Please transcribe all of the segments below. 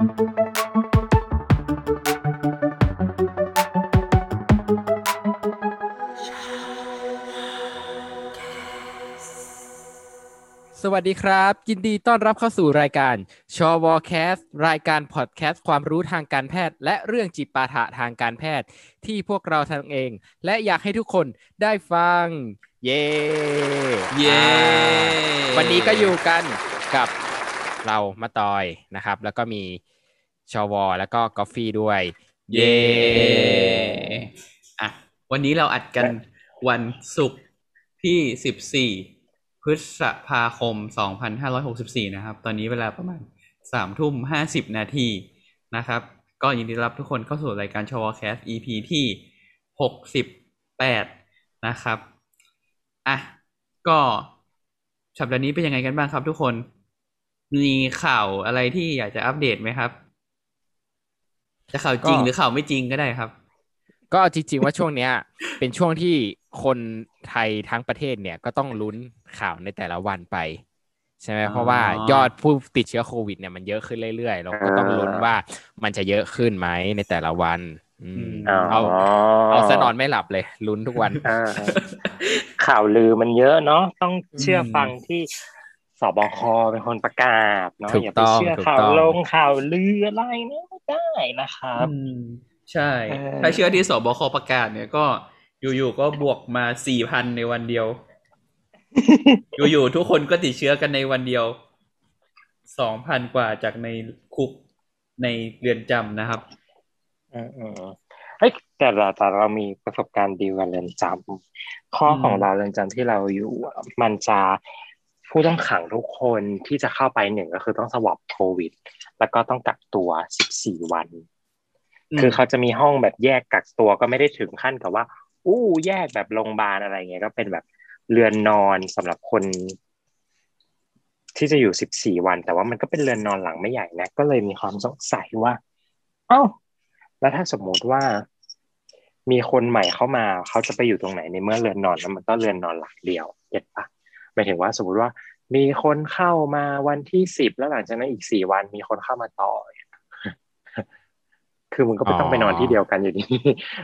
สวัสดีครับ ยินดีต้อนรับเข้าสู่รายการชอวอแคสรายการพอดแคสต์ความรู้ทางการแพทย์ และเรื่องจิปาถะทางการแพทย์ ที่พวกเราทำเอง และอยากให้ทุกคนได้ฟัง เย้เย้อ่าวันนี้ก็อยู่กันกับเรามาตอยนะครับ แล้วก็มี ชอวอแล้วก็กอฟฟี่ด้วย เย้อะวันนี้เราอัดกันวันศุกร์ที่สิบสี่พฤษภาคมสองพันห้าร้อยหกสิบสี่นะครับ ตอนนี้เวลาประมาณสามทุ่มห้าสิบนาทีนะครับ ก็ยินดีต้อนรับทุกคนเข้าสู่รายการชวแคส EP ที่หกสิบแปดนะครับ อะ ก็สัปดาห์นี้เป็นยังไงกันบ้างครับทุกคน มีข่าวอะไรที่อยากจะอัปเดตไหมครับ จะข่าวจริงก็หรือข่าวไม่จริงก็ได้ครับ ก็เอาจริงๆว่าช่วงเนี้ย เป็นช่วงที่คนไทยทั้งประเทศเนี่ยก็ต้องลุ้นข่าวในแต่ละวันไป ใช่ไหมอ๋อเพราะว่ายอดผู้ติดเชื้อโควิดเนี่ยมันเยอะขึ้นเรื่อยๆเราก็ต้องลุ้นว่ามันจะเยอะขึ้นไหมในแต่ละวันอืมอ๋อเอาเอาซะนอนไม่หลับเลย ลุ้นทุกวันอ่าข่าวลือมันเยอะเนาะต้องเชื่ออมฟังที่สบคเป็นคนประกาศเนาะถูกอย่าต้ไปองเชื่อถูกข่าวต้องลงข่าวลืออะไรเนี่ยไม่ ได้นะครับอืมใช่เออถ้าเชื่อที่สบคประกาศเนี่ยก็อยู่ๆก็บวกมาสี่พันในวันเดียว อยู่ๆทุกคนก็ติดเชื้อกันในวันเดียวสองพันกว่าจากในคุกในเรือนจำนะครับเออเออเฮ้ยแต่เราแต่เรามีประสบการณ์ดีกว่าเรือนจำข้อของอืมเราเรือนจำที่เราอยู่อะมันจะ ผู้ต้องขังทุกคนที่จะเข้าไปหนึ่งก็คือต้องสวอปโควิด แล้วก็ต้องกักตัวสิบสี่วัน คือเขาจะมีห้องแบบแยกกักตัวก็ไม่ได้ถึงขั้นกับว่า อู้แยกแบบโรงพยาบาลอะไรเงี้ยก็เป็นแบบเรือนนอนสำหรับคน ที่จะอยู่สิบสี่วัน แต่ว่ามันก็เป็นเรือนนอนหลังไม่ใหญ่นะก็เลยมีความสงสัยว่า เอ้า แล้วถ้าสมมุติว่ามีคนใหม่เข้ามา เขาจะไปอยู่ตรงไหนในเมื่อเรือนนอนแล้วมันก็เรือนนอนหลังเดียวเก็ตปะ หมายถึงว่าสมมติว่ามีคนเข้ามาวันที่สิบแล้วหลังจากนั้นอีกสี่วันมีคนเข้ามาต่อ คือมึงก็ไม่ต้องไปนอนที่เดียวกันอยู่ดี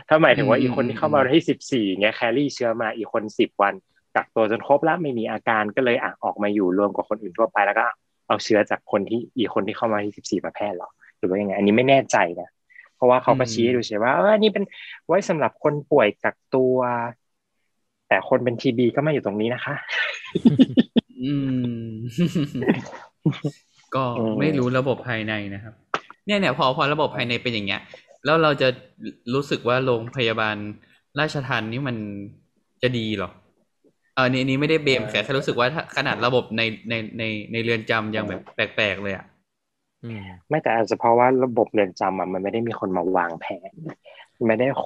ถ้าหมายถึงว่าอีกคนที่เข้ามาวันที่สิบสี่เงี้ยแครี่เชื้อมาอีกคนสิบวันกักตัวจนครบแล้วไม่มีอาการก็เลยอะออกมาอยู่รวมกับคนอื่นทั่วไปแล้วก็ เอาเชื้อจากคนที่อีกคนที่เข้ามาที่สิบสี่มาแพร่หรอหรือว่ายังไงอันนี้ไม่แน่ใจนะเพราะว่าเขาก็ชี้ดูเฉยว่าเอออันนี้เป็นไว้สำหรับคนป่วยกักตัว แต่คนเป็นทีบีก็มาอยู่ตรงนี้นะคะ อืม ก็อืมไม่รู้ระบบภายในนะครับ เนี่ยเนี่ยพอพอระบบภายในเป็นอย่างเงี้ย แล้วเราจะรู้สึกว่าโรงพยาบาลราชทันนี่มันจะดีเหรอเออนี่นี่ไม่ได้เบมแค่แค่รู้สึกว่าถ้าขนาดระบบในในในในเรือนจำยังแบบแปลกๆเลยอะอืมไม่แต่อาจจะเพราะว่าระบบเรือนจำอะมันไม่ได้มีคนมาวางแผนมัน ไม่ได้โค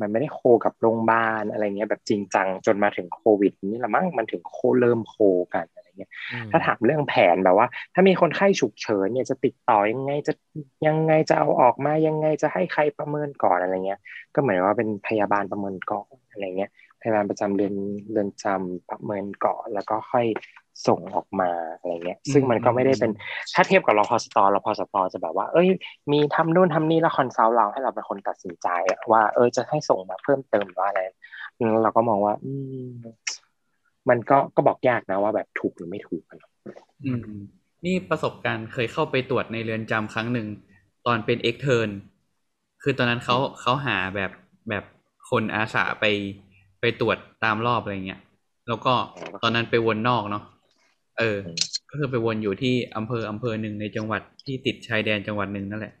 มันไม่ได้โคกับโรงพยาบาลอะไรเงี้ยแบบจริงจังจนมาถึงโควิด นี่ละมั้งมันถึงโคเริ่มโคกันอะไรเงี้ยถ้าถามเรื่องแผนแบบว่า ถ้ามีคนไข้ฉุกเฉินเนี่ยจะติดต่อยังไงจะยังไงจะเอาออกมายังไงจะให้ใครประเมินก่อนอะไรเงี้ย ก็เหมือนว่าเป็นพยาบาลประเมินก่อนอะไรเงี้ยพยาบาลประจำเรือนเรือนจำประเมินก่อนแล้วก็ค่อย ส่งออกมาอะไรเงี้ย ซึ่งมันก็ไม่ได้เป็นถ้าเทียบกับรพสตรพสตจะแบบว่า เอ้ย มีทำนู่นทำนี่แล้ว consult เราให้เราเป็นคนตัดสินใจอะว่า เออจะให้ส่งมาเพิ่มเติมหรือว่าอะไรอืมเราก็มองว่า อืมมันก็ก็บอกยากนะว่าแบบถูกหรือไม่ถูกอะเนาะอืม นี่ประสบการณ์เคยเข้าไปตรวจในเรือนจำครั้งหนึ่ง ตอนเป็น extern คือตอนนั้นเขาเขาหาแบบแบบคนอาสาไปไปตรวจตามรอบอะไรเงี้ยแล้วก็ตอนนั้นไปวนนอกเนาะ เออ ก็คือไปวนอยู่ที่อำเภออำเภอหนึ่งในจังหวัดที่ติดชายแดนจังหวัดหนึ่งนั่นแหละ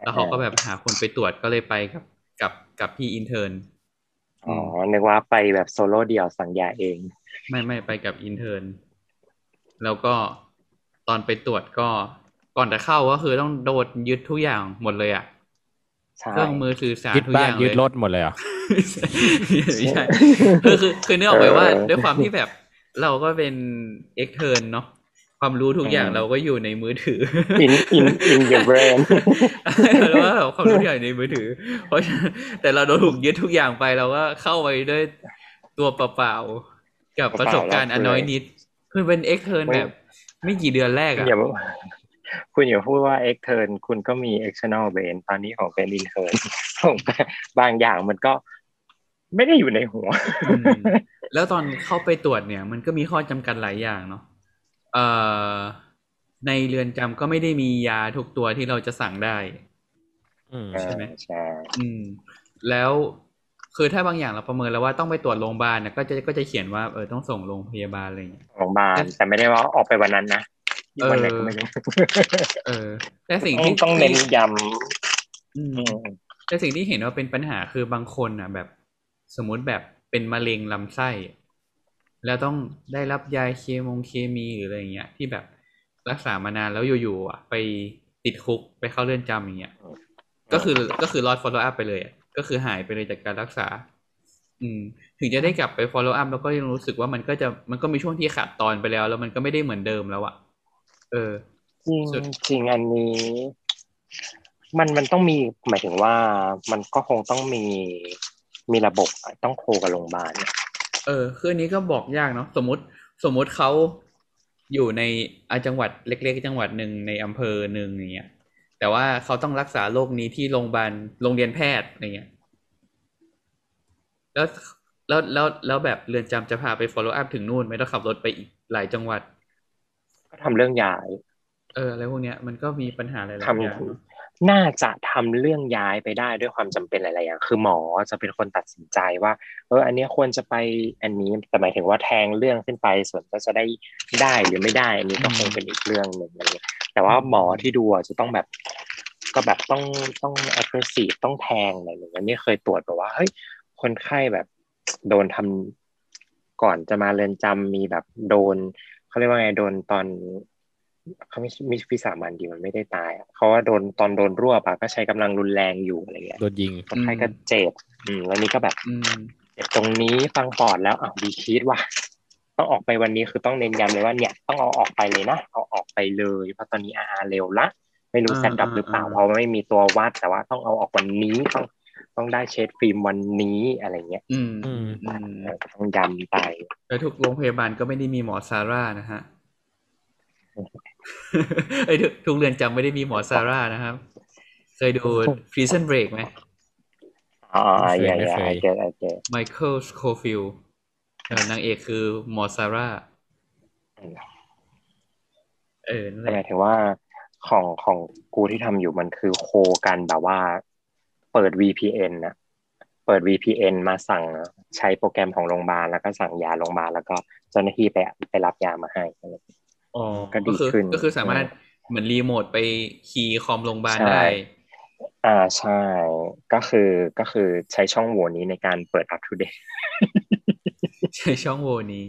แล้วเขาก็แบบหาคนไปตรวจก็เลยไปกับกับกับพี่ intern อ๋อนึกว่าไปแบบโซโล่เดี่ยวสั่งยาเอง ไม่ไม่ไปกับ intern แล้วก็ตอนไปตรวจก็ก่อนจะเข้าก็คือต้องโดนยึดทุกอย่างหมดเลยอะใช่เครื่องมือสื่อสารยึดทุกบ้าอนย่างเลยยึดรถหมดเลยเหรอไม่ใช่คือคือคือนึกออกไหมว่าด้วยความที่แบบ เราก็เป็น extern เนาะความรู้ทุกอย่างเราก็อยู่ในมือถืออินอินอิน your brain แล้วว่าแบบความรู้ทุกอย่างในมือถือ เพราะฉะนั้นแต่เราโดนถูกยึดทุกอย่างไปเราก็เข้าไปด้วยตัวเปล่าๆกับประสบการณ์อนน้อยนิด คือเป็นเอ็กเทิร์นแบบ ไม่กี่เดือนแรกอะอย่าคุณอย่าพูดว่า extern คุณก็มี external brain ตอนนี้ของเป็น intern ของบางอย่างมันก็ ไม่ได้อยู่ในหัวอืมแล้วตอนเข้าไปตรวจเนี่ย มันก็มีข้อจำกัดหลายอย่างเนาะเอ่อในเรือนจำก็ไม่ได้มียาทุกตัวที่เราจะสั่งได้อืมใช่ไหมใช่อืมแล้วคือถ้าบางอย่างเราประเมินแล้วว่าต้องไปตรวจโรงพยาบาลเนี่ยก็จะก็จะเขียนว่าเออต้องส่งโรงพยาบาลอะไรอย่างเงี้ยโรงพยาบาลแต่ไม่ได้ว่าออกไปวันนั้นนะเออวันไหนก็ไม่รู้เออ แต่สิ่งต้องที่ต้องเน้นย้อืำมอืมแต่สิ่งที่เห็นว่าเป็นปัญหาคือบางคนอะ แบบ สมมุติแบบเป็นมะเร็งลำไส้ แล้วต้องได้รับยาเคมงเคมีหรืออะไรอย่างเงี้ยที่แบบรักษามานานแล้วอยู่ๆอะ ไปติดคุกไปเข้าเรือนจำอย่างเงี้ย ก็คือก็คือรอด follow up ไปเลยอะก็คือหายไปเลยจากการรักษา อืม ถึงจะได้กลับไป follow up แล้วก็ยังรู้สึกว่ามันก็จะมันก็มีช่วงที่ขาดตอนไปแล้ว แล้วมันก็ไม่ได้เหมือนเดิมแล้วอะเออจริงสุดจริงอันนี้ มันมันต้องมีหมายถึงว่ามันก็คงต้องมี มีระบบอะต้องโคกับโรงพยาบาลอะเออคืออันนี้ก็บอกยากเนาะสมมติสมมติเขาอยู่ในอะจังหวัดเล็ก ๆ จังหวัดหนึ่งในอำเภอหนึ่งอย่างเงี้ยแต่ว่าเขาต้องรักษาโรคนี้ที่โรงพยาบาลโรงเรียนแพทย์อะไรเงี้ยแล้วแล้วแล้วแล้วแบบเรือนจำจะพาไป follow up ถึงนู่นไม่ต้องขับรถไปอีกหลายจังหวัด ก็ทำเรื่องย้าย เอออะไรพวกเนี้ยมันก็มีปัญหาหลายทำๆอย่างเน่าจะทำเรื่องย้ายไปได้ด้วยความจำเป็นหลาย ๆ อย่าง คือหมอจะเป็นคนตัดสินใจว่า เออ อันนี้ควรจะไปอันนี้ แต่หมายถึงว่าแทงเรื่องขึ้นไป ส่วนก็จะได้ได้หรือไม่ได้ อันนี้ก็คงเป็นอีกเรื่องหนึ่งอะไรเงี้ย แต่ว่าหมอที่ดูจะต้องแบบ ก็แบบต้องต้อง aggressive ต้องแทงอะไรอย่างเงี้ย นี่เคยตรวจแบบว่า เฮ้ย คนไข้แบบโดนทำก่อนจะมาเรือนจำมีแบบโดนเขาเรียกว่าไง โดนตอน เขาไม่มีวิสามันดีมันไม่ได้ตายอะเขาว่าโดนตอนโดนรวบอะก็ใช้กำลังรุนแรงอยู่อะไรเงี้ยโดนยิงคนไข้ก็เจ็บอืมแล้วนี่ก็แบบอืมเจ็บตรงนี้ฟังปอดแล้วอะดีคิดว่าต้องออกไปวันนี้คือต้องเน้นย้ำเลยว่าเนี่ยต้องเอาออกไปเลยนะเอาออกไปเลยเพราะตอนนี้อาเร็วละ ไม่รู้อ่าแซดดับหรือเปล่าอ่าเพราะไม่มีตัววัดแต่ว่าต้องเอาออกวันนี้ต้องต้องได้เช็ดฟิล์มวันนี้อะไรเงี้ย อืมอืมอืมเออต้องย้ำไปแล้วทุกโรงพยาบาลก็ไม่ได้มีหมอซาร่านะฮะ ไอ้ยทุกทุกเรือนจำไม่ได้มีหมอซาร่านะครับ เคยดู Prison Break ไหมอ๋อไม่เคยอย่าไม่อย่าเคยไอเจอไอเจอไมเคิลสโคฟิลนางเอกคือหมอซาร่าเออนั่นแต่แหหมาละยถึงว่าของของกูที่ทำอยู่มันคือโคกันแบบว่า เปิด VPN นะเปิด VPN มาสั่งใช้โปรแกรมของโรงพยาบาลแล้วก็สั่งยาโรงพยาบาลแล้วก็เจ้าหน้าที่ไปไปรับยามาให้อะไรอย่างเงี้ย อ๋อก็ดีก็คือขึ้นก็คือสามารถเหมือนรีโมทไป key คอมโรงพยาบาลใช่ได้ อ่าใช่ ก็คือก็คือใช้ช่องโหว่นี้ในการเปิด UpToDate ใช้ช่องโหว่นี้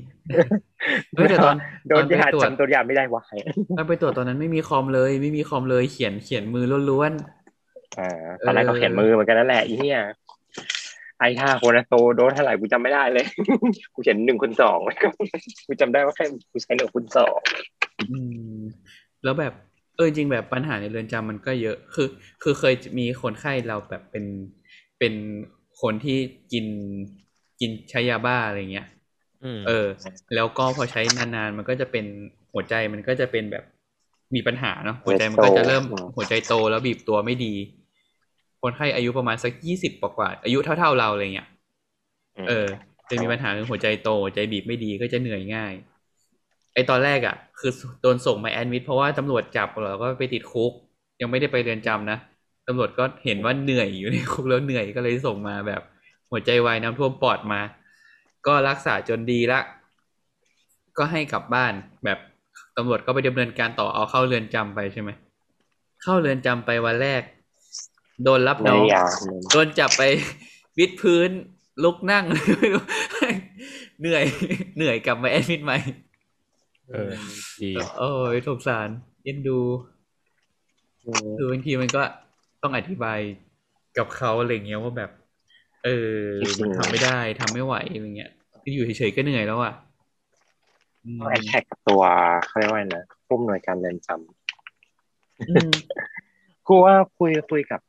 เฮ้ยแต่ตอนโดตนอนไปยาตรวจจำตัวยาไม่ได้วะตอนไปตรวจตอนนั้นไม่มีคอมเลย ไม่มีคอมเลยเขียนเขียนมือล้วนอ่าตอนแรกก็เขียนมือเหมือนกันนั่นแหละอีเนี่ย ไอห้าโคนาโตโดสเท่าไหร่กูจำไม่ได้เลย กูเขียนหนึ่งคูณสองแล้วก็กูจำได้ว่าแค่กูใช้หนึ่งคูณสองๆอืมแล้วแบบเออจริงแบบปัญหาในเรือนจำมันก็เยอะ คือ คือเคยมีคนไข้เราแบบเป็นเป็นคนที่กินกินใช้ยาบ้าอะไรเงี้ยอืมเออ แล้วก็พอใช้นานๆมันก็จะเป็นหัวใจมันก็จะเป็นแบบมีปัญหาเนาะหัวใจมันก็จะเริ่มหัวใจโตแล้วบีบตัวไม่ดี คนไข้อายุประมาณสักยี่สิบกว่าๆอายุเท่าๆเราอะไรเงี้ยเออ จะมีปัญหาเรื่องหัวใจโตหัวใจบีบไม่ดีก็จะเหนื่อยง่าย ไอตอนแรกอะ คือโดนส่งมาแอดมิดเพราะว่าตำรวจจับเราก็ไปติดคุก ยังไม่ได้ไปเรือนจำนะตำรวจก็เห็นว่าเหนื่อยอยู่ในคุกแล้วเหนื่อยก็เลยส่งมาแบบ หัวใจวายน้ำท่วมปอดมา ก็รักษาจนดีละ ก็ให้กลับบ้านแบบตำรวจก็ไปดำเนินการต่อเอาเข้าเรือนจำไปใช่ไหมเข้าเรือนจำไปวันแรก โดนรับในน้องยาโดนจับไปวิดพื้นลุกนั่งไม่รู้เหนื่อย เหนื่อยกลับมาแอดมิดใหม่ เออดีโอ้ยสงสารเอ็นดูคือบางทีมันก็ต้องอธิบายกับเขาอะไรเงี้ยว่าแบบ เออจริงๆมันทำไม่ได้ทำไม่ไหวอะไรเงี้ยคืออยู่เฉยๆก็เหนื่อยแล้วอะอืมต้องแอดแท็กกับตัวเขาเรียกว่าไงนะผู้อำนวยการเรือนจอืมำกูว่าคุยคุยกับ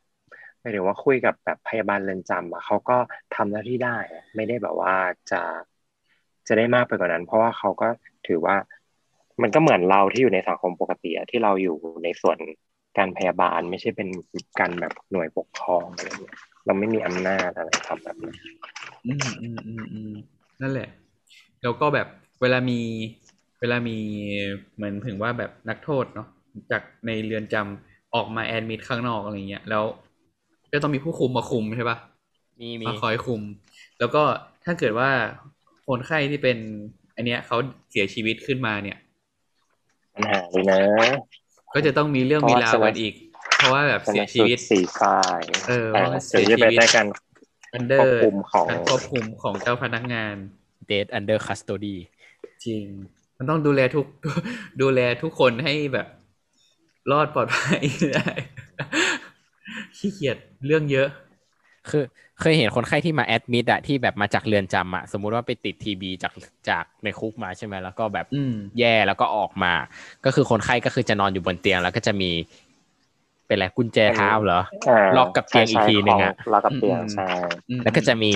หมายถึงว่าคุยกับแบบพยาบาลเรือนจำอะเขาก็ทำหน้าที่ได้ ไม่ได้แบบว่าจะจะได้มากไปกว่านั้น เพราะว่าเขาก็ถือว่า มันก็เหมือนเราที่อยู่ในสังคมปกติที่เราอยู่ในส่วนการพยาบาลไม่ใช่เป็นการแบบหน่วยปกครองอะไรเงี้ยเราไม่มีอำนาจอะไรทำแบบนั้นอืมอืมอืมอืมนั่นแหละ แล้วก็แบบเวลามีเวลามีเหมือนถึงว่าแบบนักโทษเนาะจากในเรือนจำออกมาแอดมิดข้างนอกอะไรเงี้ยแล้ว ก็ต้องมีผู้คุมมาคุมใช่ปะมีมีมาคอยคุม แล้วก็ถ้าเกิดว่าคนไข้ที่เป็น อันเนี้ยเขาเสียชีวิตขึ้นมาเนี่ยปัญหาเลยนะ ก็จะต้องมีเรื่องเพมีราะว่าราวกันอีก เพราะว่าแบบชเสีนะยสูชีวิตตรสี่ฝ่ายเออแต่ว่าเสียชีวิตไปเสียชีวิตได้กัน under ควบคุมของการควบคุมของเจ้าพนักงาน death under custody จริง มันต้องดูแลทุกดูแลทุกคนให้แบบ รอดปลอดภัยได้ ขี้เกียจเรื่องเยอะ คือเคยเห็นคนไข้ที่มา admit อะที่แบบมาจากเรือนจำอะสมมุติว่าไปติด TB จากจากในคุกมาใช่ไหมแล้วก็แบบอืมแย่แล้วก็ออกมา ก็คือคนไข้ก็คือจะนอนอยู่บนเตียง แล้วก็จะมี เป็นอะไรกุญแจเท้าเหรอาล็อกกับเตียงอีกทีหนึ่งอะใช่ๆล็อกกับเตียงอืมใช่อืมแล้วก็จะมี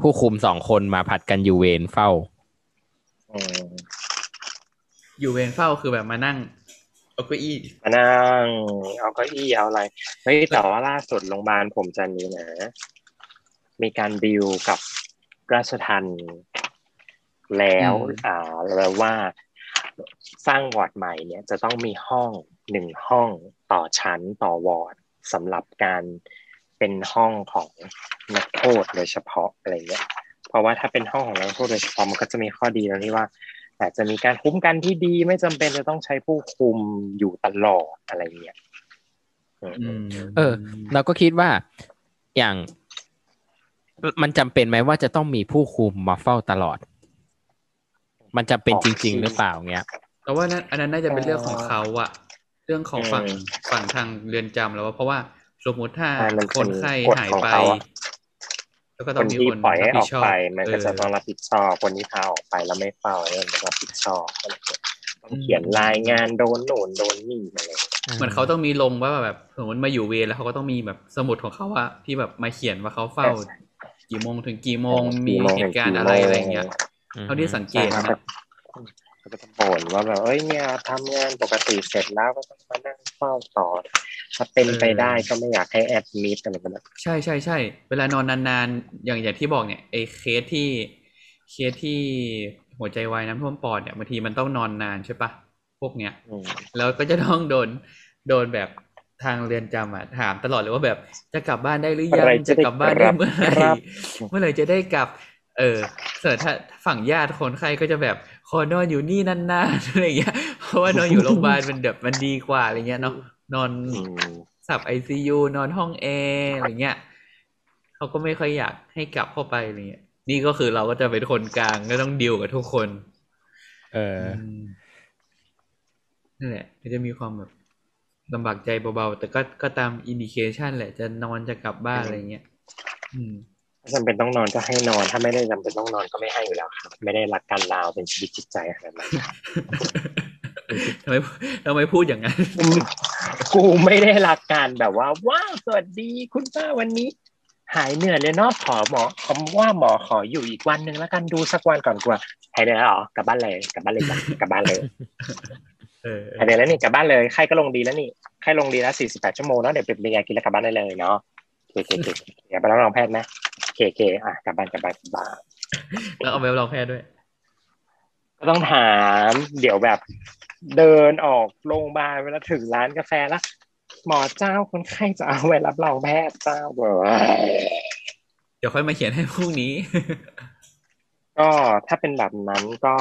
ผู้คุมสองคนมาผัดกันอยู่เวรเฝ้าอืมอยู่เวรเฝ้าคือแบบมานั่ง เอาเก้าอี้มานั่งเอาเก้าอี้เอาอะไรเฮ้ยแต่ว่าล่าสุดโรงพยาบาลผมจันนี้นะมีการดีลกับราชทันแล้วอืมอ่าแล้วว่าสร้างวอร์ดใหม่เนี่ย จะต้องมีห้องหนึ่งห้องต่อชั้นต่อวอร์ดสำหรับการเป็นห้องของนักโทษโดยเฉพาะอะไรเงี้ยเพราะว่าถ้าเป็นห้องของนักโทษโดยเฉพาะมันก็จะมีข้อดีตรงที่ว่า อาจจะมีการคุ้มกันที่ดีไม่จำเป็นจะต้องใช้ผู้คุมอยู่ตลอดอะไรเงี้ยอืมอืมเออ เราก็คิดว่าอย่าง มันจำเป็นไหมว่าจะต้องมีผู้คุมมาเฝ้าตลอด มันจำเป็นจริง ๆ หรือเปล่าเงี้ยแต่ว่านั้นอันนั้นน่าจะเป็นเรื่องของเขาอะเรื่องของฝั่งอืมฝั่งทางเรือนจำแล้วว่าเพราะว่าสมมติถ้าใช่มันคเป็นนไข้กฎหายของไปเขาอะ แล้วก็คต้องนมีที่คนปล่อยให้รับอผิอดกชอบไป มันก็จะเต้องรับผิดชอบ คนที่พาออกไปแล้วไม่เฝ้าเนี่ยต้องรับผิดชอบอะไรเงี้ยต้องเขียนรายงานโดนโน่นโดนนี่อะไรเงี้ยเหมือนเขาต้องมีลงว่าแบบสมมติมาอยู่เวรแล้วเขาก็ต้องมีแบบสมุดของเขาอะที่แบบมาเขียนว่าเขาเฝ้า กี่โมงถึงกี่โมงมีกี่โมงเหตุการณ์อะไรอะไรเงี้ยเท่าที่สังเกใช่ครับนะ ก็จะบ่นว่าแบบเอ้ยเนี่ยทำงานปกติเสร็จแล้วก็ต้องมานั่งเฝ้าต่อ ถ้าเป็นไปได้ก็ไม่อยากให้ admit อะไรแบบนั้นใช่ใช่ใช่เวลานอนนานๆ อย่างอย่างที่บอกเนี่ยไอ้เคสที่เคสที่หัวใจวายน้ำท่วมปอดเนี่ยบางทีมันต้องนอนนานใช่ปะพวกเนี้ยอืมแล้วก็จะต้องโดนโดนแบบทางเรือนจำอะถามตลอดเลยว่าแบบจะกลับบ้านได้หรือยังอะไรจะจะได้กลับบ้านได้เมื่อไหร่ครับเมื่อไหร่จะได้กลับ เออส่วนถ้าฝั่งญาติคนไข้ก็จะแบบ ขอนอนอยู่นี่นานๆอะไรอย่างเงี้ย เพราะว่านอนอยู่โรงพยาบาลมันแบบมันดีกว่าอะไรเงี้ยเนาะนอนอืม sub ICU นอนห้องแอร์อะไรเงี้ยเขาก็ไม่ค่อยอยากให้กลับเข้าไปอะไรเงี้ย นี่ก็คือเราก็จะเป็นคนกลางก็ต้องดิวกับทุกคน เออมนั่นแหละก็จะมีความแบบลำบากใจเบาๆ แต่ก็ก็ตาม indication แหละจะนอนจะกลับบ้านอะไรเงี้ย อืมถ้า จำเป็นต้องนอนก็ให้นอน ถ้าไม่ได้จำเป็นต้องนอนก็ไม่ให้อยู่แล้วครับ ไม่ได้รักการลาวเป็นชีวิตจิตใจขนาดนั้นทำไมทำไมพูดอย่างนั้น กูไม่ได้รักการแบบว่า ว้าวสวัสดีคุณป้าวันนี้ หายเหนื่อยเลยเนาะขอหมอคำว่าหมอขออยู่อีกวันหนึ่งแล้วกันดูสักวันก่อนกลัวหายเหนื่อยแล้วเหรอกลับบ้านเลยกลับบ้านเลยจ้ะกลับบ้านเลยเออหายเหนื่อยแล้วนี่กลับบ้านเลยไข้ก็ลงดีแล้วนี่ไข้ลงดีแล้วสี่สิบแปดชั่วโมงแล้วเดี๋ยวเป็นยากินแล้วกลับบ้านได้เลยเนาะเคเคเคเอาใบรับรองแพทย์นะ เคเคอะกลับบ้านกลับบ้านกลับบ้านแล้วเอาใบรับรองแพทย์ด้วย ก็ต้องถาม เดี๋ยวแบบ เดินออกโรงพยาบาลเวลาถึงร้านกาแฟแล้วหมอเจ้าคนไข้จะเอาใบรับรองแพทย์เจ้าเบอร์เดี๋ยวค่อยมาเขียนให้พรุ่งนี้ ก็ถ้าเป็นแบบนั้นก็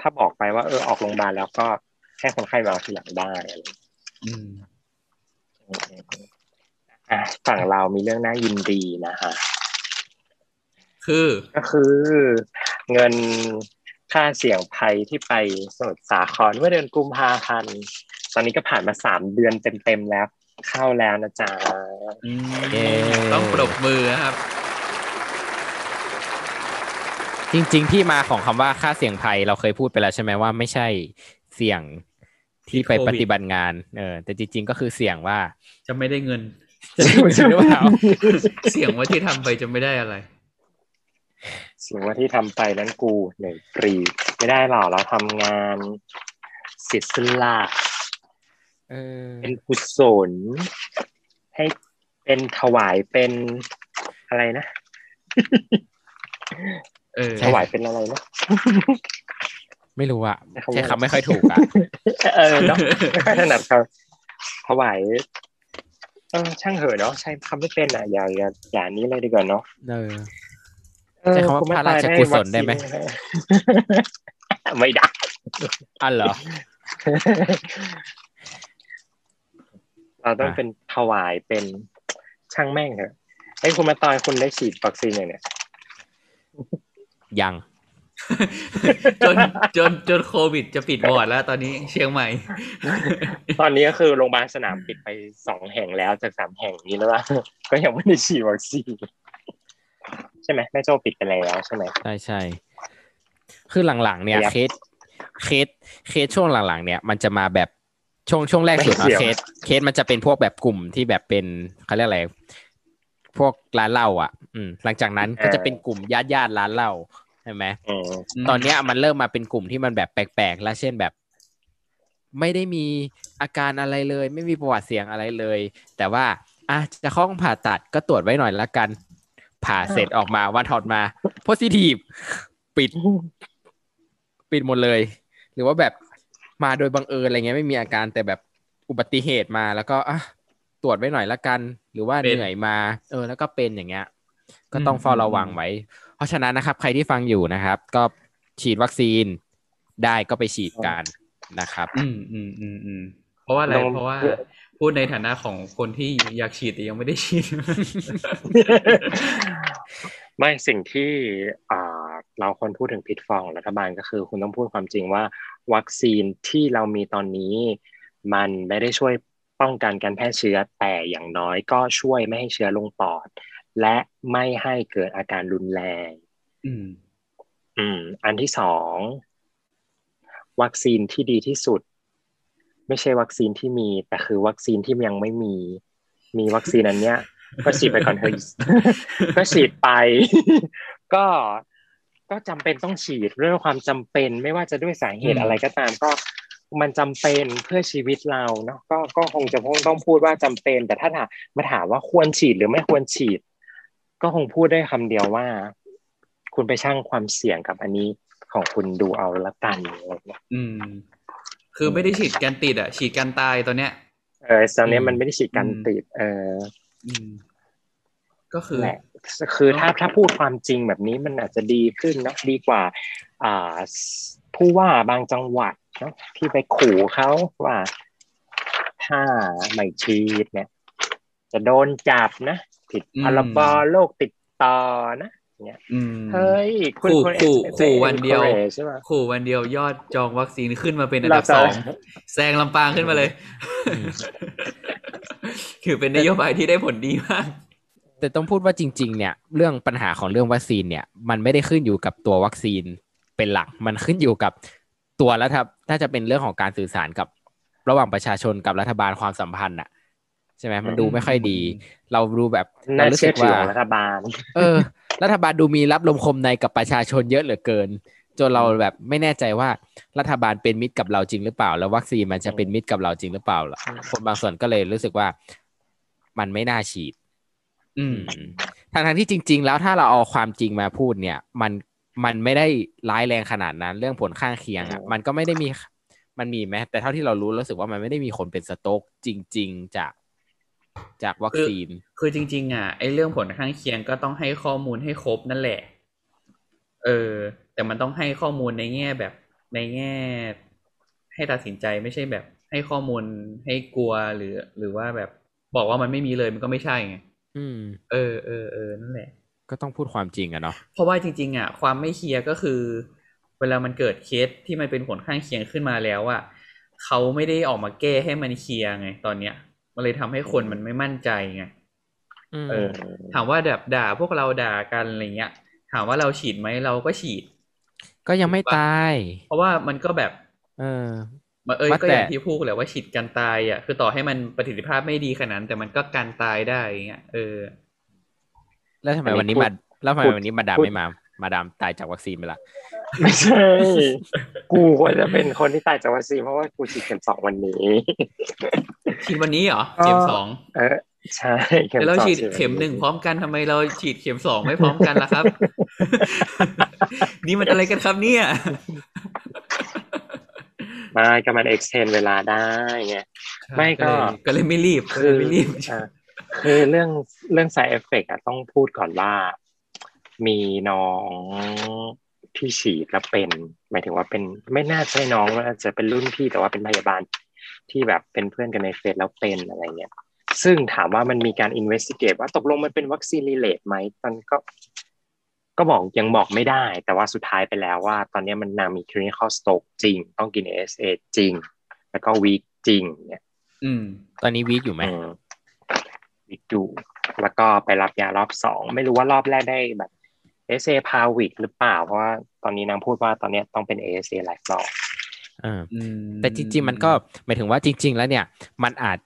ถ้าบอกไปว่าเออออกโรงพยาบาลแล้วก็ให้คนไข้มาเอาทีหลังได้อะไรอย่างเงี้ยอืมอะฝั่งเรามีเรื่องน่ายินดีนะฮะ คือก็คือเงินค่าเสี่ยงภัยที่ไปสมุทรสาครเมื่อเดือนกุมภาพันธ์ตอนนี้ก็ผ่านมาสามเดือนเต็มๆแล้ว เข้าแล้วนะจ๊ะอืมเย้ต้องปรบมือนะครับ จริง ๆ ที่มาของคำว่าค่าเสี่ยงภัยเราเคยพูดไปแล้วใช่ไหมว่าไม่ใช่เสี่ยงที่ไปที่โควิดปฏิบัติงาน เออ แต่จริง ๆ ก็คือเสี่ยงว่า จะไม่ได้เงินจะได้เงินหรือเปล่าเสียงว่าที่ทำไปจะไม่ได้อะไร สิ่งว่าที่ทำไปนั้นกูเหนื่อยฟรี ไม่ได้หรอกเราทำงานเสียสละเออเป็นกุศลให้เป็นถวายเป็นอะไรนะเออถวายเป็นอะไรนะไม่รู้อะใช้คำว่าใช้คำไม่ค่อยถูกอะเออเนาะไม่ค่อยถนัดเขาถวายเออช่างเหอะเนาะใช้คำไม่เป็นอะอย่าอย่าอย่านี้เลยดีกว่าเนาะเออเออ ใช้คำว่าณแม่พระราชกุศลได้ไหมวัคซีนไม่ได้อันเหรอ เราต้องอะเป็นถวายเป็นช่างแม่งเถอะไอ้ยคุณมาตอยคุณได้ฉีดวัคซีนอย่างเนี้ยยัง จนจนจนโควิดจะปิดบอร์ดแล้ว ตอนนี้เชียงใหม่ ตอนนี้ก็คือโรงพยาบาลสนามปิดไปสองแห่งแล้วจากสามแห่งนี้แล้วว่าก็ยังไม่ได้ฉีดวัคซีน ใช่ไหมแม่โจ้ปิดไปแล้วใช่ไหมใช่ใช่คือหลังๆ เนี่ยครับเคสเคสเคสช่วงหลังๆ เนี่ย มันจะมาแบบช่วงช่วงแรกสุดไม่อะเกี่ยวเคสเคสมันจะเป็นพวกแบบกลุ่มที่แบบเป็นเขาเรียกอะไรพวกร้านเหล้าอะ อืม หลังจากนั้นก็จะเป็นกลุ่มญาติญาติๆร้านเหล้าใช่ไหมอืมตอนเนี้ยมันเริ่มมาเป็นกลุ่มที่มันแบบแปลกๆ แล้วเช่นแบบ ไม่ได้มีอาการอะไรเลย ไม่มีประวัติเสี่ยงอะไรเลย แต่ว่าอะจะเข้าห้องผ่าตัดก็ตรวจไว้หน่อยละกัน ผ่าเสร็จออกมาวันถอดมาโพซิทีฟปิด ปิดหมดเลย หรือว่าแบบมาโดยบังเอิญอะไรเงี้ยไม่มีอาการแต่แบบอุบัติเหตุมาแล้วก็อะตรวจไว้หน่อยละกัน หรือว่าเป็นเหนื่อยมา เออ แล้วก็เป็นอย่างเงี้ย ก็ต้องเฝ้าระวังไว้ เพราะฉะนั้นนะครับ ใครที่ฟังอยู่นะครับ ก็ฉีดวัคซีนได้ก็ไปฉีดกันนะครับ อืมอืมอืมอืมเพราะว่าอะไรลองเพราะว่า พูดในฐานะของคนที่อยากฉีดแต่ยังไม่ได้ฉีด ไม่สิ่งที่อ่าเราควรพูดถึงพิษฟองของรัฐบาลก็คือ คุณต้องพูดความจริงว่า วัคซีนที่เรามีตอนนี้ มันไม่ได้ช่วยป้องกันการแพร่เชื้อแต่อย่างน้อยก็ช่วยไม่ให้เชื้อลงปอด และไม่ให้เกิดอาการรุนแรง อืม อืม อันที่สองวัคซีนที่ดีที่สุด ไม่ใช่วัคซีนที่มี แต่คือวัคซีนที่ยังไม่มี มีวัคซีนอันเนี้ย ก็ฉีดไปก่อนเถอะก็ฉีดไป ก็ก็จำเป็นต้องฉีดเรื่องความจำเป็น ไม่ว่าจะด้วยสาเหตุอืมอะไรก็ตาม ก็มันจำเป็นเพื่อชีวิตเราเนาะก็ก็คงจะต้องพูดว่าจำเป็น แต่ถ้าถามมาถามว่าควรฉีดหรือไม่ควรฉีด ก็คงพูดได้คำเดียวว่า คุณไปชั่งความเสี่ยงกับอันนี้ของคุณดูเอาละกันอะไรเงี้ยอืม คือไม่ได้ฉีดกันติดอะ ฉีดกันตายตอนเนี้ย เออตอนนี้อืมมันไม่ได้ฉีดกันอืมติด เอออืมก็คือแหละคือถ้าถ้าพูดความจริงแบบนี้มันอาจจะดีขึ้นเนอะดีกว่า อ่า ผู้ว่าบางจังหวัดเนอะที่ไปขู่เขาว่า ถ้าไม่ฉีดเนี่ย จะโดนจับนะ ผิดอืมพรบโรคติดต่อนะ เนี่ยอืมเฮ้ยคุณขู่คุณขู่ expect ขู่วันเดียว encourage ใช่ปะขู่วันเดียวยอดจองวัคซีนขึ้นมาเป็นอันดับเราจะสองแซงลำปางขึ้นมาเลยถือเป็นนโยบายที่ได้ผลดีมากแต่ต้องพูดว่าจริง ๆ เนี่ย เรื่องปัญหาของเรื่องวัคซีนเนี่ย มันไม่ได้ขึ้นอยู่กับตัววัคซีนเป็นหลัก มันขึ้นอยู่กับตัวรัฐถ้าจะเป็นเรื่องของการสื่อสารกับระหว่างประชาชนกับรัฐบาลความสัมพันธ์อะ ใช่ไหมมันดูไม่ค่อยดี เราดูแบบเราน่ารู้เชื่สึอกถือว่าของรัฐบาล เออ รัฐบาลดูมีรับลมคมในกับประชาชนเยอะเหลือเกิน จนเราแบบไม่แน่ใจว่ารัฐบาลเป็นมิตรกับเราจริงหรือเปล่า แล้ววัคซีนมันจะเป็นมิตรกับเราจริงหรือเปล่าล่ะคนบางส่วนก็เลยรู้สึกว่ามันไม่น่าฉีด อืมทางทางๆที่จริง ๆ แล้วถ้าเราเอาความจริงมาพูดเนี่ย มันมันไม่ได้ร้ายแรงขนาดนั้น เรื่องผลข้างเคียงอะอืมมันก็ไม่ได้มีมันมีไหมแต่เท่าที่เรารู้รู้สึกว่ามันไม่ได้มีคนเป็นสโต๊กจริง ๆ จาก จากวัคซีน คือจริง ๆ อะไอ้เรื่องผลข้างเคียงก็ต้องให้ข้อมูลให้ครบนั่นแหละ เออ แต่มันต้องให้ข้อมูลในแง่แบบในแง่ ให้ตัดสินใจไม่ใช่แบบ ให้ข้อมูลให้กลัวหรือ หรือว่าแบบบอกว่ามันไม่มีเลยมันก็ไม่ใช่ไงอืม เออเออเออนั่นแหละ ก็ต้องพูดความจริงอะเนาะเพราะว่าจริง ๆอะความไม่เคลียร์ก็คือ เวลามันเกิดเคสที่มันเป็นผลข้างเคียงขึ้นมาแล้วอะเขาไม่ได้ออกมาแก้ให้มันเคลียร์ไงตอนเนี้ย มันเลยทำให้คนมันไม่มั่นใจไงอืมเออ ถามว่าแบบด่าพวกเราด่ากันอะไรเงี้ย ถามว่าเราฉีดไหมเราก็ฉีด ก็ยังไม่ตาย เพราะว่ามันก็แบบ เออมาเอ้ยว่าก็อย่างแต่ที่พูดแหละว่าฉีดกันตายอะ คือต่อให้มันประสิทธิภาพไม่ดีขนาดนั้น แต่มันก็กันตายได้อย่างเงี้ยเออ แล้วทำไมอันนี้วันนี้พูดมาแล้วทำไมพูดวันนี้มาดามพูดไม่มา มาดามตายจากวัคซีนไปละ ไม่ใช่ กูควรจะเป็นคนที่ตายจากวัคซีนเพราะว่ากูฉีดเข็มสองวันนี้ ฉีดวันนี้เหรอ เข็มสองเออใช่เข็มแล้วเราสองฉีดวันนี้เข็มหนึ่งพร้อมกันทำไมเราฉีดเข็มสองไม่พร้อมกันล่ะครับ นี่มันอะไรกันครับเนี่ยไม่ก็มัน extend เวลาได้ไงไม่ก็เลยก็เลยไม่รีบก็คืเลยไม่รีบอ่าคือเรื่องเรื่อง side effect อะต้องพูดก่อนว่า มีน้อง ที่ฉีดแล้วเป็น หมายถึงว่าเป็นไม่น่าใช่น้องว่าจะเป็นรุ่นพี่แต่ว่าเป็นพยาบาลที่แบบเป็นเพื่อนกันในเฟซแล้วเป็นอะไรเงี้ยซึ่งถามว่ามันมีการ investigate ว่าตกลงมันเป็นวัคซีน relate ไหมมันก็ ก็บอกยังบอกไม่ได้ แต่ว่าสุดท้ายไปแล้วว่า ตอนนี้มันนางมี clinical stroke จริง ต้องกิน ASA จริง แล้วก็ weak จริง เนี่ย อืม ตอนนี้วีคอยู่ไหมอืมวิกดูแล้วก็ไปรับยารอบสองไม่รู้ว่ารอบแรกได้แบบ เอเซพาวิกหรือเปล่า เพราะว่าตอนนี้นางพูดว่าตอนนี้ต้องเป็นเอเซหลายรอบเอออืมแต่จริง ๆ มันก็หมายถึงว่าจริง ๆ แล้วเนี่ย มันอาจ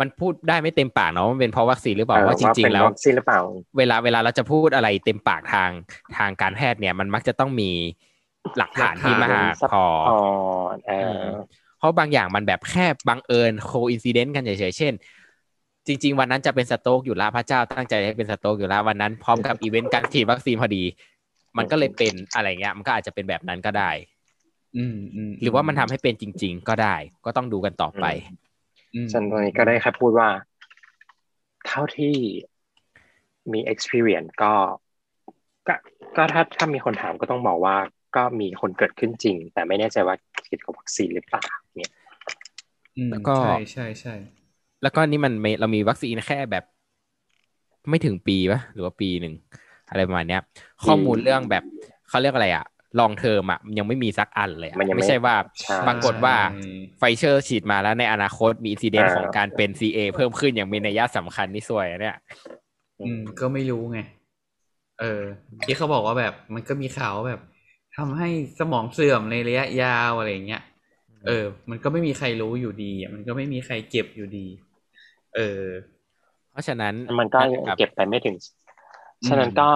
มันพูดได้ไม่เต็มปากเนาะว่ามันเป็นเพราะวัคซีนหรือเปล่าเออว่าจริงเป็ๆนแล้ววัคซีนหรือเปล่า เวลาเวลาเราจะพูดอะไรเต็มปากทางทางการแพทย์เนี่ย มันมักจะต้องมีหลักฐานที่มากพออ๋อเออเพราะบางอย่างมันแบบแค่บังเอิญ coincident กันเฉยๆเช่น จริง ๆ วันนั้นจะเป็น stroke อยู่แล้วพระเจ้าตั้งใจให้เป็น stroke อยู่แล้ววันนั้นพร้อมกับอีเวนต์การฉีดวัคซีนพอดี มันก็เลยเป็นอะไรเงี้ย มันก็อาจจะเป็นแบบนั้นก็ได้ อืมอืมหรือว่ามันทำให้เป็นจริง ๆ ก็ได้ ก็ต้องดูกันต่อไปอืมฉันตอนนี้ก็ได้แค่พูดว่า เท่าที่มี experience ก็ ก็ก็ถ้าถ้ามีคนถามก็ต้องบอกว่า ก็มีคนเกิดขึ้นจริง แต่ไม่แน่ใจว่าเกี่ยวกับวัคซีนหรือเปล่าเนี่ยอืมแล้วก็ใช่ใช่ใช่ แล้วก็นี่มันไม่เรามีวัคซีนแค่แบบ ไม่ถึงปีปะหรือว่าปีหนึ่งอะไรประมาณเนี้ย ข้อมูลเรื่องแบบเขาเรียกอะไรอะ long term อะยังไม่มีสักอันเลยอะมันยังไม่ไม่ใช่ว่าใช่ปรากฏว่าไฟเชอร์ฉีดมาแล้วในอนาคตมีอินซิเดนต์อ่าของการเป็น CA เพิ่มขึ้นอย่างมีนัยสำคัญนี่สวยอะเนี่ย อืมก็ไม่รู้ไง เออ ที่เขาบอกว่าแบบมันก็มีข่าวว่าแบบทำให้สมองเสื่อมในระยะยาวอะไรอย่างเงี้ยเออ มันก็ไม่มีใครรู้อยู่ดีอะมันก็ไม่มีใครเก็บอยู่ดี เออ เพราะฉะนั้นมันก็ยังครับเก็บไปไม่ถึงอืมฉะนั้นก็